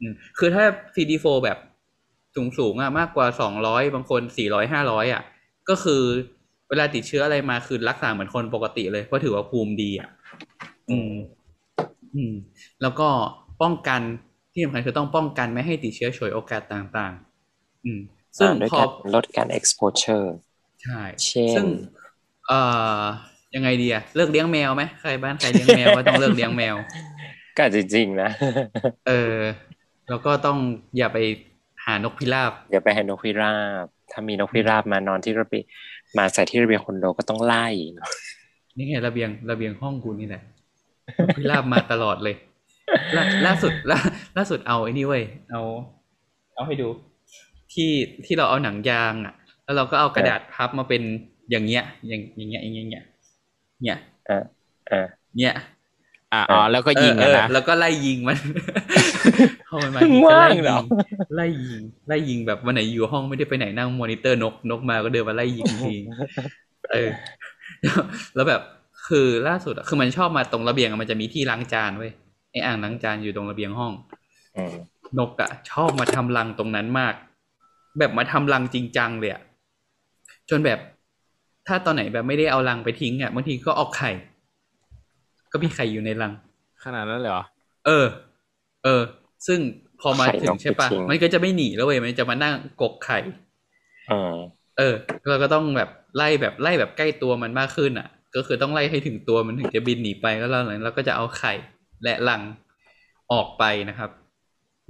อืมคือถ้า CD4 แบบสูงสูงๆอะมากกว่าสองร้อยบางคนสี่ร้อยห้าร้อยอะก็คือเวลาติดเชื้ออะไรมาคือรักษาเหมือนคนปกติเลยเพราะถือว่าภูมิดีอะอืม อืม แล้วก็ป้องกันที่สำคัญคือต้องป้องกันไม่ให้ติดเชื้อฉวยโอกาสต่างๆ อืม ซึ่งอ่าด้วยพอการลดการ exposure ใช่ เช่นซึ่งเอ่อ ยังไงดีอะเลิกเลี้ยงแมวไหมใครบ้านใครเลี้ยงแมวก็ต้องเลิกเลี้ยงแมว ก็จริงๆนะ เออ แล้วก็ต้องอย่าไปหานกพิราบ อย่าไปให้นกพิราบ ถ้ามีนกพิราบมานอนที่ระเบียงมาใส่ที่ระเบียงคอนโดก็ต้องไล่เนอะนี่ไงระเบียงระเบียงห้องกูนี่แหละนกพิราบมาตลอดเลยล่าล่าสุดล่าล่าสุดเอาไอ้นี่เว้ยเอา เอาให้ดู ที่ที่เราเอาหนังยางอะ แล้วเราก็เอากระดาษพับมาเป็นอย่างเงี้ย อย่างอย่างเงี้ยอย่างเงี้ยอย่าง เงี้ยเนี่ยเออเออเนี่ยอ่าอ๋อแล้วก็ยิงเออะอเอนะอแล้วก็ไล่ยิงมันพอมันมาว่างก็เหรอไล่ยิงไล่ยิงแบบวันไหนอยู่ห้องไม่ได้ไปไหนนั่งมอนิเตอร์นกนกมาก็เดินมาไล่ยิงทีเออแล้วแบบคือล่าสุดอะคือมันชอบมาตรงระเบียงอะมันจะมีที่ล้างจานเว้ยไออ่างล้างจานอยู่ตรงระเบียงห้องอืมนกอะชอบมาทำรังตรงนั้นมาก แบบมาทำรังจริงจังเลยอะจนแบบ ถ้าตอนไหนแบบไม่ได้เอารังไปทิ้งอะบางทีก็ออกไข่ ก็มีไข่อยู่ในรัง ขนาดนั้นเลยเหรอ เออ เออ ซึ่งพอมาถึงใช่ปะมันก็จะไม่หนีแล้วเว้ยมันจะมานั่งกกไข่เออ เออ เราก็ต้องแบบไล่แบบไล่แบบใกล้ตัวมันมากขึ้นอะ ก็คือต้องไล่ให้ถึงตัวมันถึงจะบินหนีไปแล้วเราหลังเราก็จะเอาไข่และรังออกไปนะครับ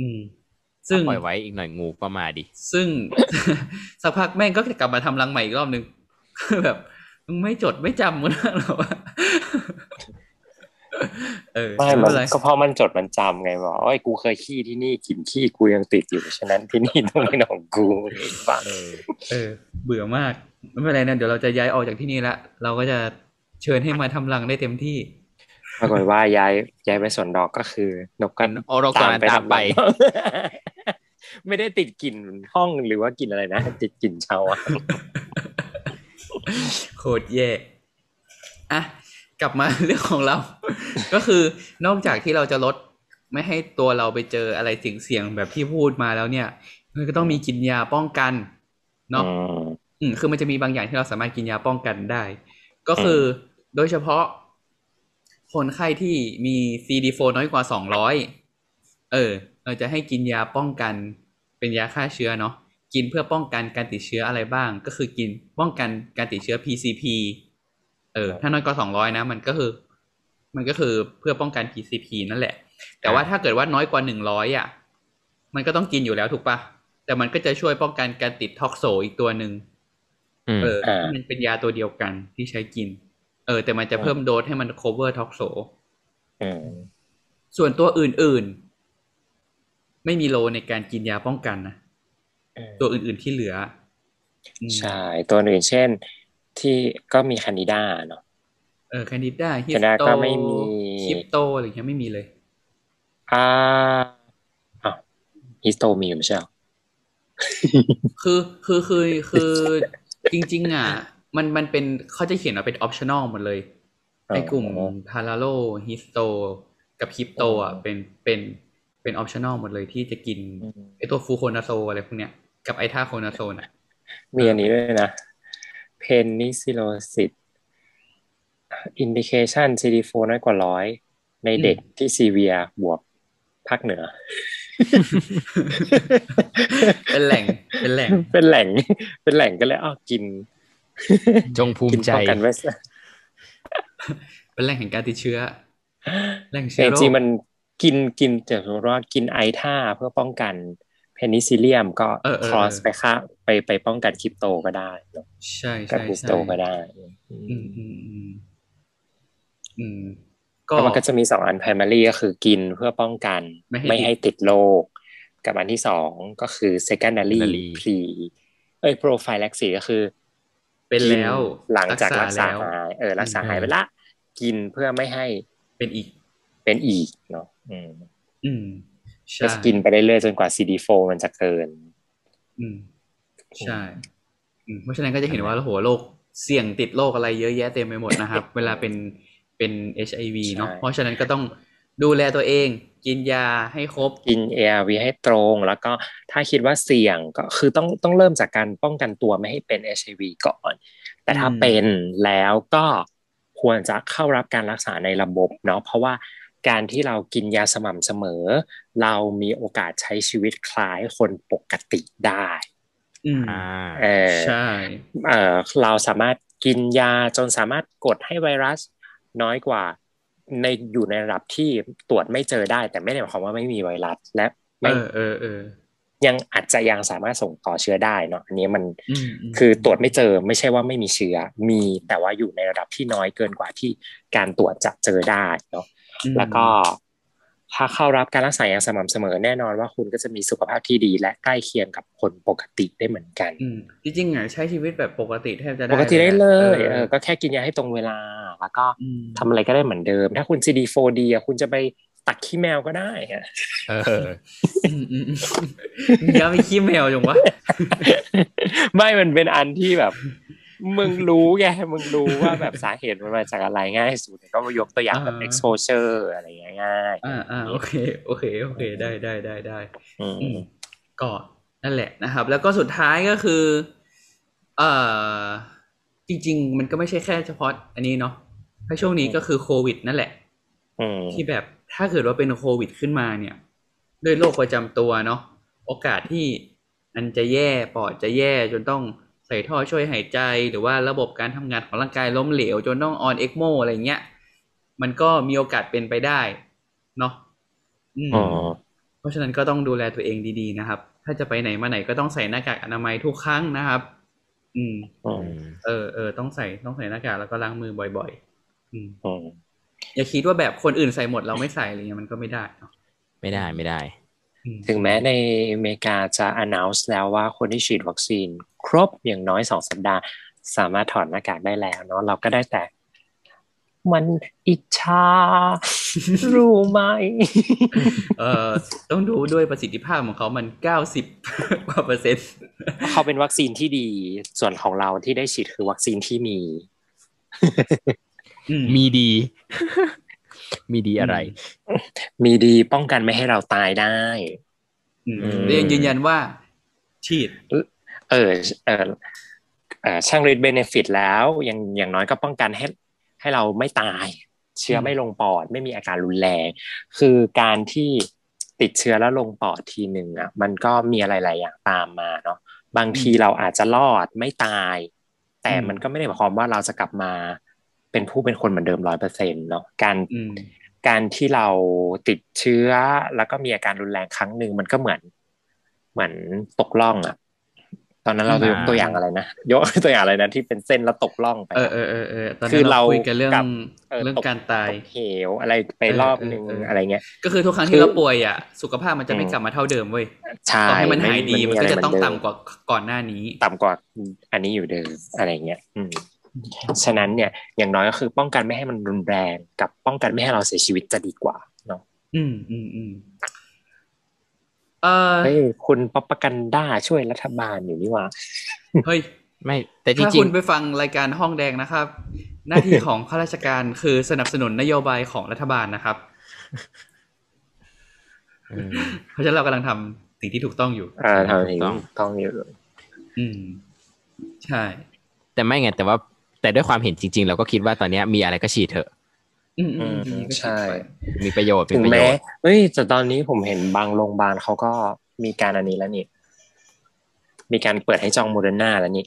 อืม ซึ่งปล่อยไว้อีกหน่อยงูก็มาดิ ซึ่งสักพักแม่งก็กลับมาทำรังใหม่อีกรอบนึง แบบมึงไม่จดไม่จำมึงหรอวะเออไม่ไม่มัเป็นนไรก็เพราะมันจดมันจำไงบอกโอ้ยกูเคยขี้ที่นี่กลิ่นขี้กูยังติดอยู่ฉะนั้นที่นี่ต้องเป็นของกูบ้างเออเออ เบื่อมากไม่เป็นไรนะเดี๋ยวเราจะย้ายออกจากที่นี่ละเราก็จะเชิญให้มาทำรังได้เต็มที่ปรากฏว่าย้ายย้ายไปสวนดอกก็คือนกก็โอรกตอนนั้นตามไปทำรังไม่ได้ติดกลิ่นห้องหรือว่ากลิ่นอะไรนะติดกลิ่นเชาอะ โคตรแย่อะกลับมาเรื่องของเรา ก็คือนอกจากที่เราจะลดไม่ให้ตัวเราไปเจออะไรเสี่ยงๆแบบที่พูดมาแล้วเนี่ย มันก็ต้องมีกินยาป้องกันเนาะอืมอืมคือมันจะมีบางอย่างที่เราสามารถกินยาป้องกันได้ ก็คือโดยเฉพาะ คนไข้ที่มี CD4 น้อยกว่า200เออ เราจะให้กินยาป้องกัน เป็นยาฆ่าเชื้อเนาะ กินเพื่อป้องกันการติดเชื้ออะไรบ้าง ก็คือกินป้องกันการติดเชื้อ PCP เออถ้าน้อยกว่า200นะ มันก็คือ มันก็คือเพื่อป้องกัน PCP นั่นแหละ แต่ว่าถ้าเกิดว่าน้อยกว่า100อะ มันก็ต้องกินอยู่แล้วถูกปะแต่มันก็จะช่วยป้องกันการติดท็อกโซอีกตัวหนึ่งอืมเออมันเป็นยาตัวเดียวกันที่ใช้กิน เออ แต่มันจะเพิ่มโดสให้มัน cover ท็อกโซอืมส่วนตัวอื่นๆ ไม่มี role ในการกินยาป้องกันนะ ตัวอื่น ๆที่เหลืออืมใช่ ตัวอื่นเช่น ที่ก็มี candida เนาะเออ candida histo ก็ไม่มีคริปโตอะไรอย่างเงี้ยไม่มีเลย อ่าอ้าวhisto มีอยู่ไม่ใช่เหรอคือคือคือคือจริง ๆ อะ มันมันเป็นเขาจะเขียนว่าเป็น optional หมดเลยในกลุ่ม talaro histo กับคริปโตอะเป็นเป็นเป็น optional หมดเลยที่จะกินอืมไอตัว fluconazole อะไรพวกเนี้ย กับ itraconazole อะ มีอันนี้ด้วยนะ penicilliosis indication CD4 น้อยกว่าร้อย ในเด็กที่ซีเวียบวกภาคเหนือ เป็นแหล่ง เป็นแหล่ง เป็นแหล่ง เป็นแหล่งก็เลยอ้าวกิน จงภูกิมิใจป้องกันไว้ซะเป็นแหล่งแห่งการติดเชื้อ แหล่งเชื้แต่อจโรริคงๆมันกินกินแต่สมมติว่ากินไอท่าเพื่อป้องกัน เพนิซิเลียมก็เออเออครอสไปค่าไปไปป้องกันคริปโตก็ได้เนอะใช่กับใช่ฮิสใช่โตก็ได้ อืมอืมอืมอืมก็ก็มันก็จะมีสองอัน primary ก็คือกินเพื่อป้องกัน ไม่ให้ไม่ให้ติดโรคกับอันที่สองก็คือ secondary secondary pre เอ้ย prophylaxis ก็คือ เป็นแล้วกินหลังจากรักษาแล้วหายเออรักษาอืมหายไปละ กินเพื่อไม่ให้เป็นอีก เป็นอีกเนาะอืม อืม ก็ใช่กินไปเรื่อยๆจนกว่า CD4 มันจะเกิน อืม ใช่อืมเพราะฉะนั้นก็จะเห็นว่าโอ้โหโรคเสี่ยงติดโรคอะไรเยอะแยะเต็มไปหมดนะครับ เวลาเป็นเป็น HIV เนาะใช่เพราะฉะนั้นก็ต้องดูแลตัวเอง กินยาให้ครบ กิน ARV ให้ตรง แล้วก็ถ้าคิดว่าเสี่ยงก็คือต้องต้องเริ่มจากการป้องกันตัวไม่ให้เป็น HIV ก่อน แต่ถ้าอืมเป็นแล้วก็ควรจะเข้ารับการรักษาในระบบเนาะเพราะว่าการที่เรากินยาสม่ำเสมอ เรามีโอกาสใช้ชีวิตคล้ายคนปกติได้อืมอ่าเออใช่เออเราสามารถกินยาจนสามารถกดให้ไวรัสน้อยกว่าในอยู่ในระดับที่ตรวจไม่เจอได้ แต่ไม่ได้หมายความว่าไม่มีไวรัส และเอไม่อเออเออยังอาจจะยังสามารถส่งต่อเชื้อได้เนาะอันนี้มันอืมมคือตรวจไม่เจอไม่ใช่ว่าไม่มีเชื้อ มีแต่ว่าอยู่ในระดับที่น้อยเกินกว่าที่การตรวจจะเจอได้เนาะอืมแล้วก็ ถ้าเข้ารับการรักษาอย่างสม่ำเสมอแน่นอนว่าคุณก็จะมีสุขภาพที่ดี และใกล้เคียงกับคนปกติได้เหมือนกันอืมจริงๆอะใช้ชีวิตแบบปกติแทบจะได้ปกติได้เลยออเออก็แค่กินยาให้ตรงเวลา แล้วก็อืมทำอะไรก็ได้เหมือนเดิม ถ้าคุณ CD4D อะคุณจะไปตักขี้แมวก็ได้อะเอออืมอืมอืมอย่าไปขี้แมวจังวะไม่มันเป็นอันที่แบบ มึงรู้ไงมึงรู้ว่าแบบสาเหตุมันมาจากอะไรง่ายสุดก็ยกตัวอย่างแบบอ่า exposure อะไรอย่างเงี้ยง่ายอ่าอ่าโอเคโอเคโอเคได้ได้ได้ได้อืมอืมก็นั่นแหละนะครับ แล้วก็สุดท้ายก็คือ เอ่อจริง ๆ มันก็ไม่ใช่แค่เฉพาะ อันนี้เนาะถ้าช่วงนี้ก็คือโควิด นั่นแหละอืมที่แบบถ้าเกิดว่าเป็นโควิดขึ้นมาเนี่ย ด้วยโรคประจำตัวเนาะโอกาสที่มันจะแย่ปอดจะแย่จนต้องใส่ท่อช่วยหายใจ หรือว่าระบบการทำงานของร่างกายล้มเหลว จนต้อง on ECMO อะไรเงี้ย มันก็มีโอกาสเป็นไปได้ เนาะอืมอ๋อเพราะฉะนั้นก็ต้องดูแลตัวเองดีๆนะครับ ถ้าจะไปไหนมาไหนก็ต้องใส่หน้ากากอนามัยทุกครั้งนะครับ อืมอืมเออเออต้องใส่ต้องใส่หน้ากากแล้วก็ล้างมือบ่อยๆอืมอืมอย่าคิดว่าแบบคนอื่นใส่หมดเราไม่ใส่อะไรเงี้ยมันก็ไม่ได้เนอะไม่ได้ไม่ได้อืม ถึงแม้ในอเมริกาจะ announce แล้วว่าคนที่ฉีดวัคซีน ครบอย่างน้อยสองสัปดาห์ สามารถถอดหน้ากากได้แล้วเนาะเราก็ได้แต่ มันอิจฉารู้ไหมเอ่อต้องดูด้วยประสิทธิภาพของเขามันเก้าสิบกว่าเปอร์เซ็นต์เขาเป็นวัคซีนที่ดี ส่วนของเราที่ได้ฉีดคือวัคซีนที่มีอืมมีดี มีดีอะไร มีดีป้องกันไม่ให้เราตายได้อืมอืมเรียนยืนยันว่า ฉีด เออเออเออช่างฤทธิ์เบเนฟิตแล้วอย่างอย่างน้อยก็ป้องกันให้ให้เราไม่ตาย เชื้อไม่ลงปอด ไม่มีอาการรุนแรง คือการที่ติดเชื้อแล้วลงปอดทีหนึ่งอะ มันก็มีอะไรหลายอย่างตามมาเนาะบางทีเราอาจจะรอดไม่ตาย แต่อืมมันก็ไม่ได้หมายความว่าเราจะกลับมา เป็นผู้เป็นคนเหมือนเดิมร้อยเปอร์เซ็นต์เนาะการอืมการที่เราติดเชื้อ แล้วก็มีอาการรุนแรงครั้งหนึ่งมันก็เหมือน เหมือนตกล่องอะตอนนั้นเราจะยกตัวอย่างอะไรนะยกตัวอย่างอะไรนะที่เป็นเส้นแล้วตกล่องไปเออเออเออเออตอนคืนั้อนเราเราคุยกันเรื่องกับเออเรื่องตกการตายตกเหวอะไรไปรอบหนึ่งเออเออเออออะไรเงี้ยก็คือทุกครั้งคืที่อเราป่วยอะสุขภาพมันจะไม่อืมกลับมาเท่าเดิมเว้ยใช่ต่อให้มันหายดีมันก็จะต้องไเหต่ำกว่าก่อนหน้านี้ ต่ำกว่าอันนี้อยู่เดิมอะไรเงี้ยอืม ฉะนั้นเนี่ยอย่างน้อยก็คือป้องกันไม่ให้มันรุนแรงกับป้องกันไม่ให้เราเสียชีวิตจะดีกว่าเนาะอืมอืมอืมเออเฮ้ยคุณปปกันด้าช่วยรัฐบาลอยู่นี่หว่าเฮ้ยไม่แต่จถ้าริคุงณไปฟังรายการห้องแดงนะครับ หน้าที่ของข้าราชการคือสนับสนุนนโยบายของรัฐบาลนะครับๆอืมเพราะฉะนั้นเรากำลังทำสิ่งที่ถูกต้องอยู่อ่าทำถึงต้องต้องอยู่อืม ใช่ แต่ไม่ไงแต่ว่า แต่ด้วยความเห็นจริง ๆ เราก็คิดว่าตอนเนี้ยมีอะไรก็ฉีดเถอะ อืมอือืมมอืมใช่ มีประโยชน์มีถึงประโยแม้ชน์เฮ้ยแต่ตอนนี้ผมเห็นบางโรงพยาบาลเขาก็มีการอันนี้แล้วนี่ มีการเปิดให้จองโมเดอร์นาแล้วนี่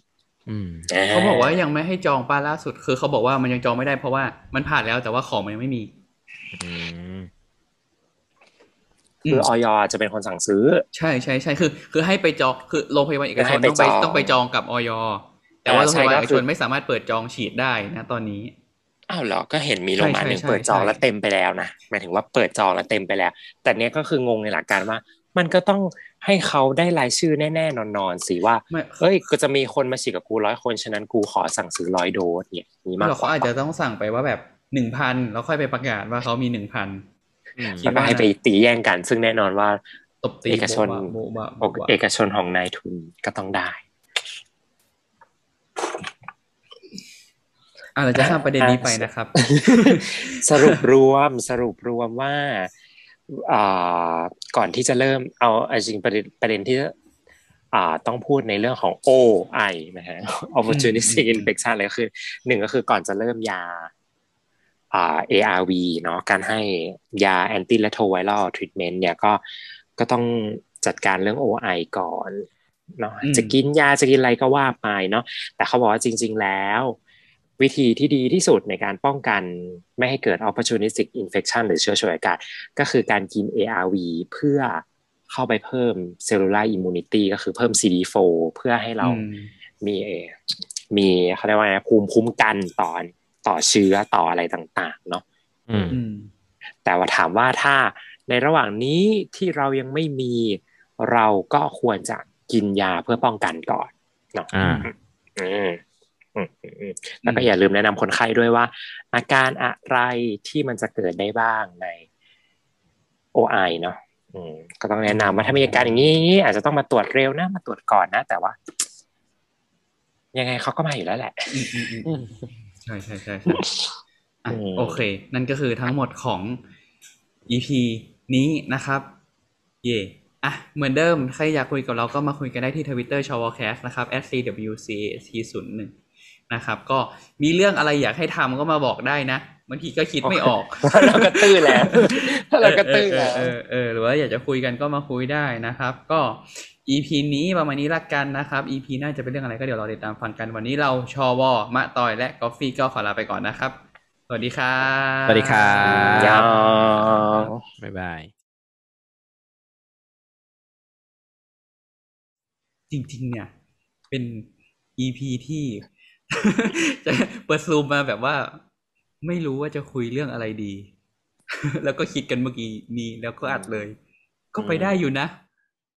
อืมเขาบอกว่ายังไม่ให้จองป้าล่าสุด คือเขาบอกว่ามันยังจองไม่ได้เพราะว่ามันผ่านแล้วแต่ว่าของมันยังไม่มีอืมคือออยจะเป็นคนสั่งซื้อ ใช่ใช่ใช่คือ คือให้ไปจองคือโรงพยาบาลเอกชนให้ไปต้องไปจองต้องไปจองกับออย แต่ว่าอ่าโรงพยาบาลใช่เอกก็คืชอนไม่สามารถเปิดจองฉีดได้นะตอนนี้อ้าวเหรอก็เห็นมีโรงพยาบาลหนึ่งใช่ใช่เปิดจองใช่แล้วเต็มไปแล้วนะหมายถึงว่าเปิดจองแล้วเต็มไปแล้ว แต่เนี้ยก็คืองงในหลักการว่า มันก็ต้องให้เขาได้รายชื่อแน่ๆนอนๆสิว่าไม่เอ้ยก็จะมีคนมาฉีดกับกูร้อยคนฉะนั้นกูขอสั่งซื้อร้อยโดสเนี่ยนี่มากเรากเขาว่าอาจจะต้องสั่งไปว่าแบบหนึ่งพันแล้วค่อยไปประกาศว่าเขามีหนึ่งพันอืมคิแล้วก็ให้ไปตีแย่งกัน ซึ่งแน่นอนว่าตบตีเอกชนโบ๊ะบะโบ๊ะบะเอกชนของนายทุนก็ต้องได้ อะเราจะข้ามประเด็นนี้ไปนะครับ สรุปรวมสรุปรวมว่าอ่าก่อนที่จะเริ่มเอาเอาจริงประเด็นประเด็นที่อ่าต้องพูดในเรื่องของ OI นะฮะ opportunistic อืม infection เลยคือหนึ่งก็คือก่อนจะเริ่มยาอ่า ARV เนาะการให้ยา antiretroviral treatment เนี่ยก็ก็ต้องจัดการเรื่อง OI ก่อนเนาะอืมจะกินยาจะกินอะไรก็ว่าไปเนาะแต่เขาบอกว่าจริง ๆแล้ว วิธีที่ดีที่สุดในการป้องกันไม่ให้เกิด opportunistic infection หรือเชื้อฉวยอากาศ ก็คือการกิน ARV เพื่อเข้าไปเพิ่ม cellular immunity ก็คือเพิ่ม CD4 เพื่อให้เราอืมมีเอ่อมีเขาเรียกว่าไงภูมิคุ้มกันต่อต่อเชื้อต่ออะไรต่างๆ เนาะอืมอืมแต่ว่าถามว่าถ้าในระหว่างนี้ที่เรายังไม่มีเราก็ควรจะกินยาเพื่อป้องกันก่อนเนาะ แล้วก็อย่าลืมแนะนำคนไข้ด้วยว่า อาการอะไรที่มันจะเกิดได้บ้างใน OI เนาะอืมก็ต้องแนะนำว่าถ้ามีอาการอย่างนี้ อาจจะต้องมาตรวจเร็วนะ มาตรวจก่อนนะ แต่ว่า ยังไงเขาก็มาอยู่แล้วแหละอืมอืมอืมอืมใช่ใช่ใช่ใช่อะอืมโอเค นั่นก็คือทั้งหมดของ EP นี้นะครับ เย่อะ เหมือนเดิม ใครอยากคุยกับเราก็มาคุยกันได้ที่ทวิตเตอร์ชอวอแคสต์นะครับ @cwcast01 นะครับ ก็มีเรื่องอะไรอยากให้ทำก็มาบอกได้นะบางทีก็คิดไม่ออกเราก็ตื้อแล้วเราก็ตื้อแล้วเออเออเออหรือว่าอยากจะคุยกันก็มาคุยได้นะครับ ก็ EP นี้ประมาณนี้ละกันนะครับ EP หน่าจะเป็นเรื่องอะไรก็เดี๋ยวเราติดตามฟังกันวันนี้เราชอวอมะตอยและกอฟฟี่ก็ขอลาไปก่อนนะครับ สวัสดีครับสวัสดีครับยาวบ๊ายบายจริง ๆ เนี่ย เป็น EP ที่ จะเปิดซูมมาแบบว่า ไม่รู้ว่าจะคุยเรื่องอะไรดี แล้วก็คิดกันเมื่อกี้นี้แล้วก็อัดเลย ก็ไปได้อยู่นะ